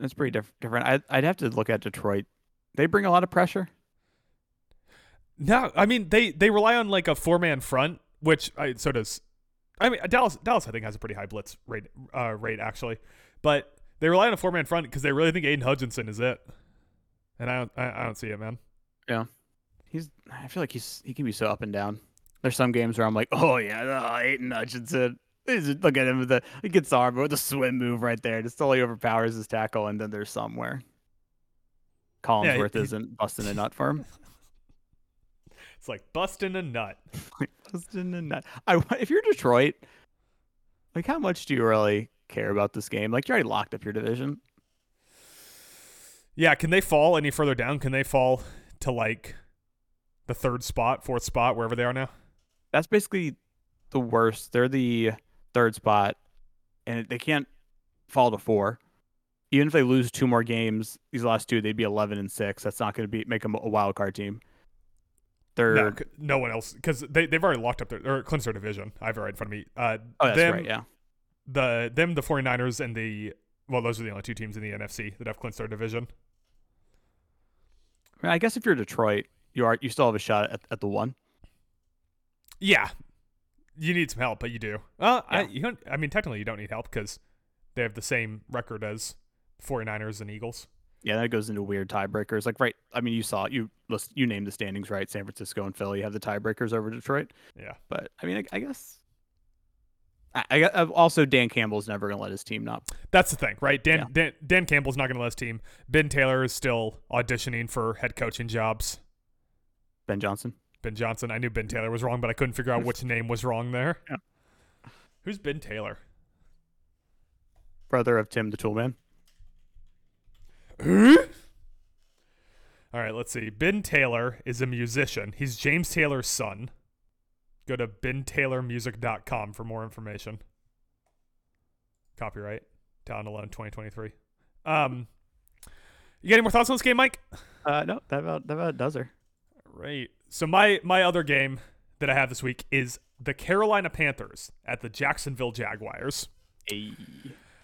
it's pretty diff- different. I'd, I'd have to look at Detroit. They bring a lot of pressure. No, I mean they they rely on like a four man front, which I, so does. I mean Dallas Dallas I think has a pretty high blitz rate uh, rate actually, but they rely on a four man front because they really think Aiden Hutchinson is it, and I don't I, I don't see it, man. He's. I feel like he's. He can be so up and down. There's some games where I'm like, oh yeah, no, Aiden Hutchinson. Look at him with the he gets arm with the swim move right there. Just totally overpowers his tackle, and then there's somewhere Collinsworth he- isn't busting a nut for him. (laughs) It's like busting a nut. (laughs) like busting a nut. I if you're Detroit, like how much do you really care about this game? Like you already locked up your division. Yeah, can they fall any further down? Can they fall to like the third spot, fourth spot, wherever they are now? That's basically the worst. They're the third spot, and they can't fall to four. Even if they lose two more games, these last two, they'd be eleven and six. That's not going to be make them a wild card team. They're No, no one else because they they've already locked up their or clinched their division. I have it right in front of me. Uh, oh, that's them, right. Yeah, The them the 49ers and the well, those are the only two teams in the NFC that have clinched their division. I, mean, I guess if you're Detroit, you are you still have a shot at, at the one. Yeah, you need some help, but you do. Uh, I you don't, I mean technically you don't need help because they have the same record as 49ers and Eagles. Yeah, that goes into weird tiebreakers. Like right, I mean, you saw you list you named the standings right. San Francisco and Philly have the tiebreakers over Detroit. Yeah. But I mean, I, I guess. I, I also Dan Campbell's never gonna let his team not. That's the thing, right? Dan Yeah. Dan, Dan Campbell's not going to let his team. Ben Taylor is still auditioning for head coaching jobs. Ben Johnson. Ben Johnson. I knew Ben Taylor was wrong, but I couldn't figure out which name was wrong there. Yeah. Who's Ben Taylor? brother of Tim the Toolman. All right, let's see. Ben Taylor is a musician. He's James Taylor's son. Go to bentaylormusic.com for more information. Copyright. Talent Alone 2023. Um, you got any more thoughts on this game, Mike? Uh, no, that about that about does her. Right. So my my other game that I have this week is the Carolina Panthers at the Jacksonville Jaguars. Hey.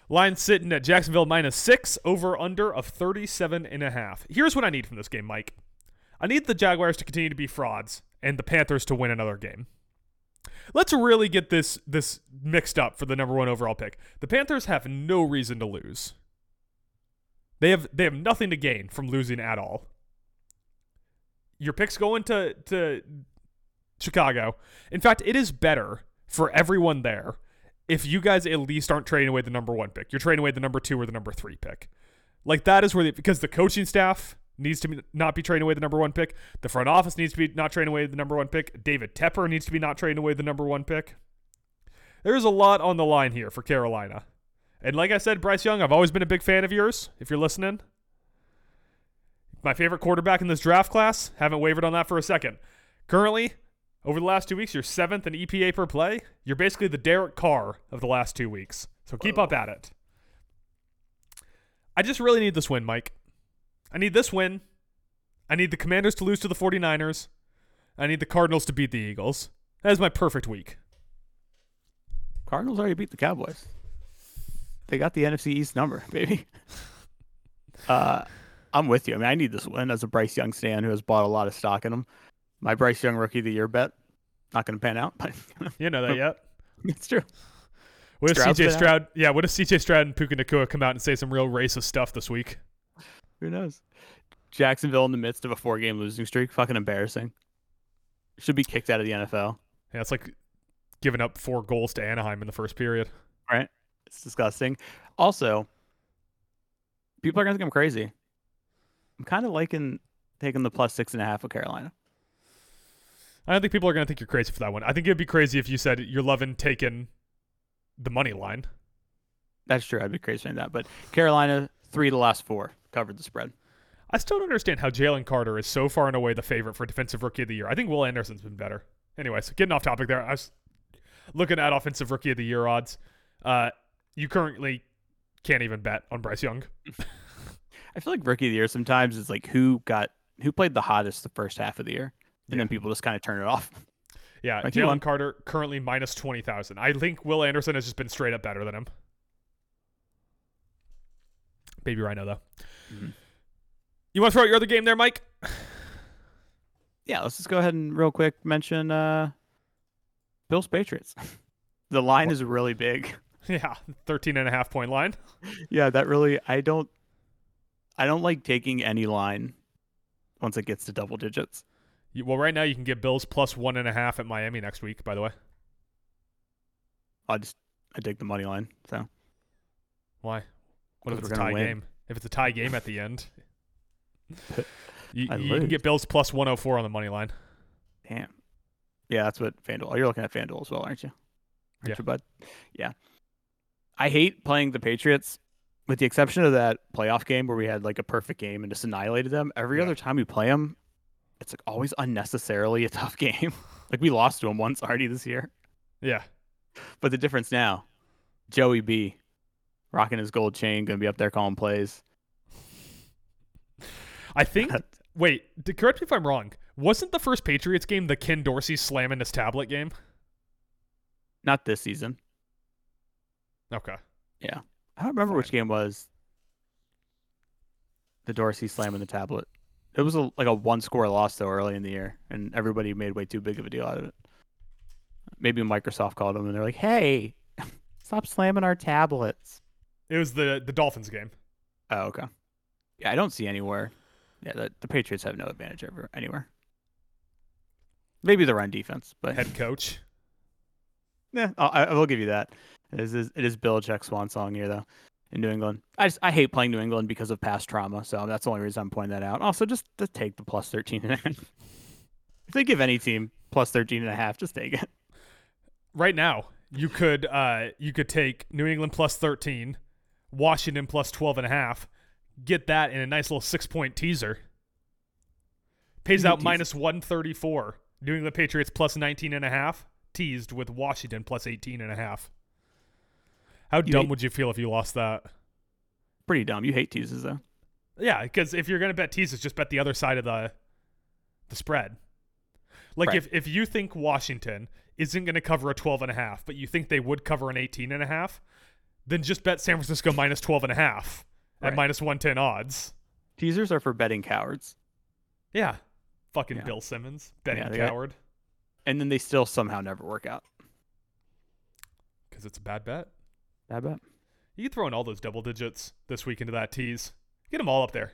Line sitting at Jacksonville minus six, over under of 37 and a half. Here's what I need from this game, Mike. I need the Jaguars to continue to be frauds and the Panthers to win another game. Let's really get this this mixed up for the number one overall pick. The Panthers have no reason to lose. They have they have nothing to gain from losing at all. Your pick's going to to Chicago. In fact, it is better for everyone there if you guys at least aren't trading away the number one pick. You're trading away the number two or the number three pick. Like that is where the, because the coaching staff needs to be, not be trading away the number one pick. The front office needs to be not trading away the number one pick. David Tepper needs to be not trading away the number one pick. There's a lot on the line here for Carolina. And like I said, Bryce Young, I've always been a big fan of yours, if you're listening. My favorite quarterback in this draft class. Haven't wavered on that for a second. Currently, over the last two weeks, you're seventh in EPA per play. You're basically the Derek Carr of the last two weeks. So keep up at it. I just really need this win, Mike. I need this win. I need the Commanders to lose to the 49ers. I need the Cardinals to beat the Eagles. That is my perfect week. Cardinals already beat the Cowboys. They got the NFC East number, (laughs) baby. uh, I'm with you. I mean, I need this win as a Bryce Young stan who has bought a lot of stock in him. My Bryce Young rookie of the year bet not going to pan out, (laughs) but You know that yet? (laughs) it's true. What if Stroud's CJ been out. Stroud? Yeah, what if CJ Stroud and Puka Nacua come out and say some real racist stuff this week? Who knows? Jacksonville in the midst of a four-game losing streak, fucking embarrassing. Should be kicked out of the NFL. Yeah, it's like giving up four goals to Anaheim in the first period. Right? It's disgusting. Also, people are gonna think I'm crazy. I'm kind of liking taking the plus six and a half of Carolina. I don't think people are going to think you're crazy for that one. I think it'd be crazy if you said you're loving taking the money line. That's true. I'd be crazy saying that. But Carolina, three of the last four covered the spread. I still don't understand how Jalen Carter is so far and away the favorite for defensive rookie of the year. I think Will Anderson's been better. Anyways, getting off topic there. I was looking at offensive rookie of the year odds. Uh, you currently can't even bet on Bryce Young. (laughs) I feel like rookie of the year sometimes is like who got who played the hottest the first half of the year, and Yeah. then people just kind of turn it off. (laughs) Yeah, Like. Jalen Carter currently minus twenty thousand. I think Will Anderson has just been straight up better than him. Baby Rhino though. Mhm. You want to throw out your other game there, Mike? (sighs) Yeah, let's just go ahead and real quick mention uh Bills Patriots. (laughs) the line is really big. (laughs) yeah, 13 and a half point line. Yeah, that really I don't I don't like taking any line once it gets to double digits. You- Well, right now you can get Bills plus one and a half at Miami next week. By the way, I just I take the money line. So why? What if it's a we're gonna tie win. game? If it's a tie game at the end, (laughs) you, you can get Bills plus 104 on the money line. damn. Yeah, that's what FanDuel. You're looking at FanDuel as well, aren't you? Aren't Yeah. you, bud? Yeah. I hate playing the Patriots, with the exception of that playoff game where we had like a perfect game and just annihilated them. Every Yeah. other time we play them, it's like always unnecessarily a (laughs) tough game. like we lost to them once already this year. Yeah, But the difference now, Joey B, rocking his gold chain, gonna be up there calling plays. I think. (laughs) wait, correct me if I'm wrong. Wasn't the first Patriots game the Ken Dorsey slamming his tablet game? Not this season. Okay. I don't remember which game was the Dorsey slamming the tablet. It was a, like a one score loss though early in the year, and everybody made way too big of a deal out of it. Maybe Microsoft called them and they're like, "Hey, (laughs) stop slamming our tablets." It was the the Dolphins game. Oh, okay. Yeah, I don't see anywhere. Yeah, the, the Patriots have no advantage over anywhere. Maybe the run defense, but Head coach. (laughs) Yeah, I, I will give you that. It is it is Belichick's swan song here though in New England. I just I hate playing New England because of past trauma, so that's the only reason I'm pointing that out. Also, just to take the plus 13 and a half. (laughs) if they give any team plus 13 and a half, just take it. Right now, you could uh you could take New England plus 13, Washington plus 12 and a half, get that in a nice little six point teaser. Pays out teaser. minus 134. New England Patriots plus 19 and a half, teased with Washington plus 18 and a half. How You dumb hate- would you feel if you lost that? Pretty dumb. You hate teases though. Yeah, because if you're gonna bet teases, just bet the other side of the the spread. Like Right. if if you think Washington isn't gonna cover a 12 and a half, but you think they would cover an 18 and a half, then just bet San Francisco minus 12 and a half at Right. minus 110 odds. Teasers are for betting cowards, Yeah. Fucking Yeah. Bill Simmons, betting Yeah, they got- coward, and then they still somehow never work out. because it's a bad bet. Bad bet. You can throw in all those double digits this week into that tease. Get them all up there.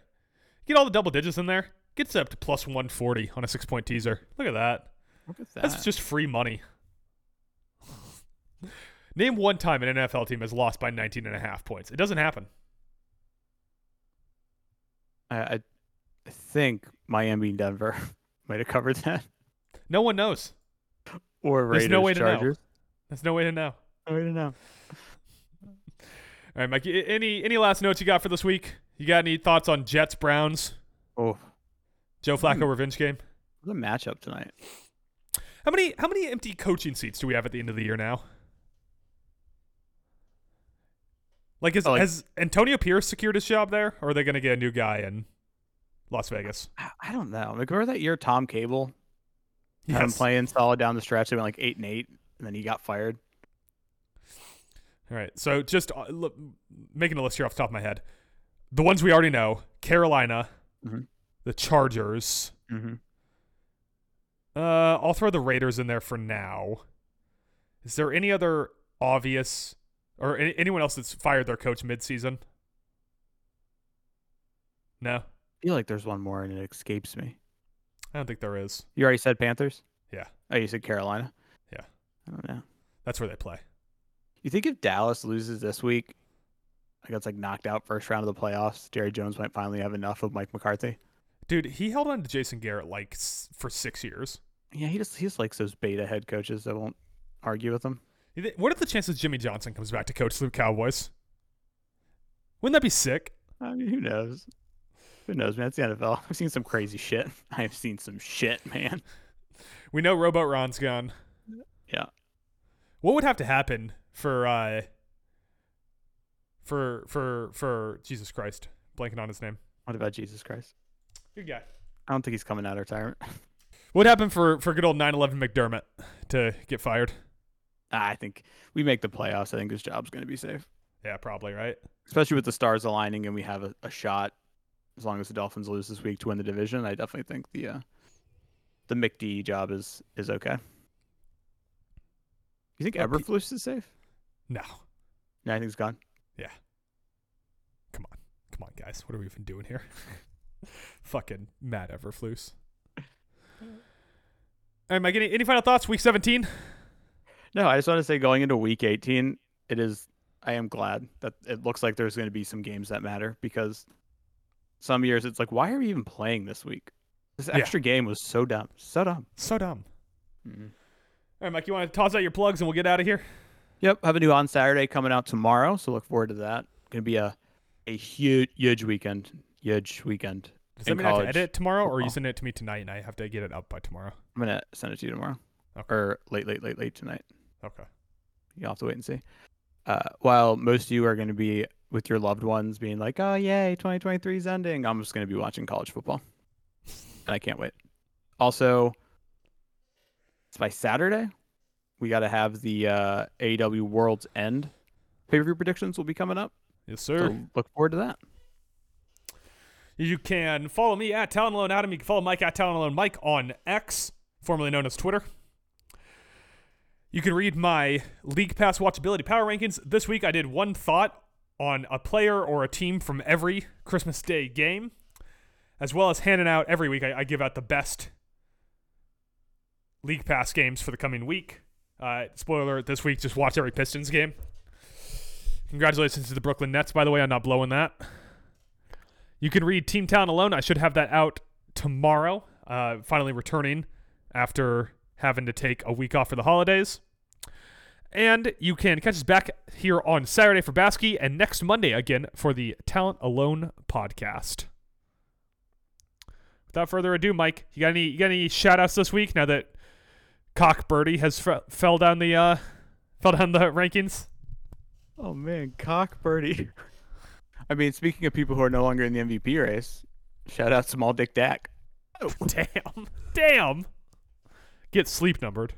Get all the double digits in there. Gets up to plus 140 on a six point teaser. Look at that. Look at that. That's just free money. Name one time an NFL team has lost by 19 and a half points. It doesn't happen. I, I I think Miami and Denver (laughs) might have covered that, No one knows. or There's Raiders no way to know. Chargers. There's no way to know. No way to know. All right, Mike. Any any last notes you got for this week? You got any thoughts on Jets Browns Oh, Joe Flacco Hmm. revenge game? what a matchup tonight. How many how many empty coaching seats do we have at the end of the year now? Like, is, Oh, like- has Antonio Pierce secured his job there, or are they going to get a new guy in Las Vegas? I- I don't know. Like remember that year Tom Cable had him playing solid down the stretch. They went like eight and eight, and then he got fired. All right. So just uh, look, making a list here off the top of my head. The ones we already know Carolina, Mhm. the Chargers. Mm-hmm. Uh, I'll throw the Raiders in there for now. Is there any other obvious or any, anyone else that's fired their coach midseason? No, I feel like there's one more, and it escapes me. I don't think there is. You already said Panthers. Yeah. Oh, you said Carolina. Yeah. I don't know. That's where they play. You think if Dallas loses this week, I guess like knocked out first round of the playoffs, Jerry Jones might finally have enough of Mike McCarthy. Dude, he held on to Jason Garrett like s- for six years. Yeah, he just he just likes those beta head coaches that won't argue with him. What are the chances Jimmy Johnson comes back to coach the Cowboys? Wouldn't that be sick? I mean, who knows? Who knows, man? It's the NFL. (laughs) I've seen some crazy shit. (laughs) I have seen some shit, man. (laughs) We know Rowboat Ron's gone. Yeah. What would have to happen for uh for for for Jesus Christ? Blanking on his name. What about Jesus Christ? Good guy. I don't think he's coming out of retirement. (laughs) What happened for for good old 9/11 McDermott to get fired? I think we make the playoffs. I think his job's going to be safe, Yeah, probably right. especially with the stars aligning and we have a, a shot. As long as the Dolphins lose this week to win the division, I definitely think the uh, the McD job is is okay. You think Okay. Eberflus is safe? No, No, I think he's gone. Yeah. Come on, come on, guys. What are we even doing here? (laughs) Fucking Matt Eberflus. (laughs) All right, Mike. Any, any final thoughts? Week 17. No, I just want to say going into week 18, it is I am glad that it looks like there's going to be some games that matter because some years it's like why are we even playing this week? This Yeah. extra game was so dumb. So dumb. So dumb. Mhm. All right, Mike. You want to toss out your plugs and we'll get out of here? Yep, have a new on Saturday coming out tomorrow, so look forward to that. Going to be a a huge huge weekend. Huge weekend. Does that mean I have to edit it tomorrow, or are you send it to me tonight and I have to get it up by tomorrow? I'm going to send it to you tomorrow. Okay. Or late late late late tonight. Okay. You'll have to wait and see. Uh, while most of you are going to be with your loved ones being like, oh, yay, 2023 is ending, I'm just going to be watching college football. And I can't wait. Also, it's by Saturday. We got to have the uh, AEW World's End pay per view predictions will be coming up. Yes, sir. So look forward to that. You can follow me at Talent Alone Adam. You can follow Mike at Talent Alone Mike on X, formerly known as Twitter. You can read my League Pass watchability power rankings. This week I did one thought on a player or a team from every Christmas Day game, as well as handing out every week. I, I give out the best League Pass games for the coming week. Uh, spoiler alert, this week, just watch every Pistons game. Congratulations to the Brooklyn Nets, by the way, on not blowing that. You can read Team Town Alone. I should have that out tomorrow. Uh, finally returning after having to take a week off for the holidays. And you can catch us back here on Saturday for Basky and next Monday again for the Talent Alone podcast. Without further ado, Mike, you got any you got any shout outs this week now that Cock Birdie has f- fell down the uh fell down the rankings? Oh, man. Cock birdie. (laughs) I mean, speaking of people who are no longer in the MVP race, shout out Small Dick Dak. Oh. (laughs) Damn. Damn. Get sleep numbered.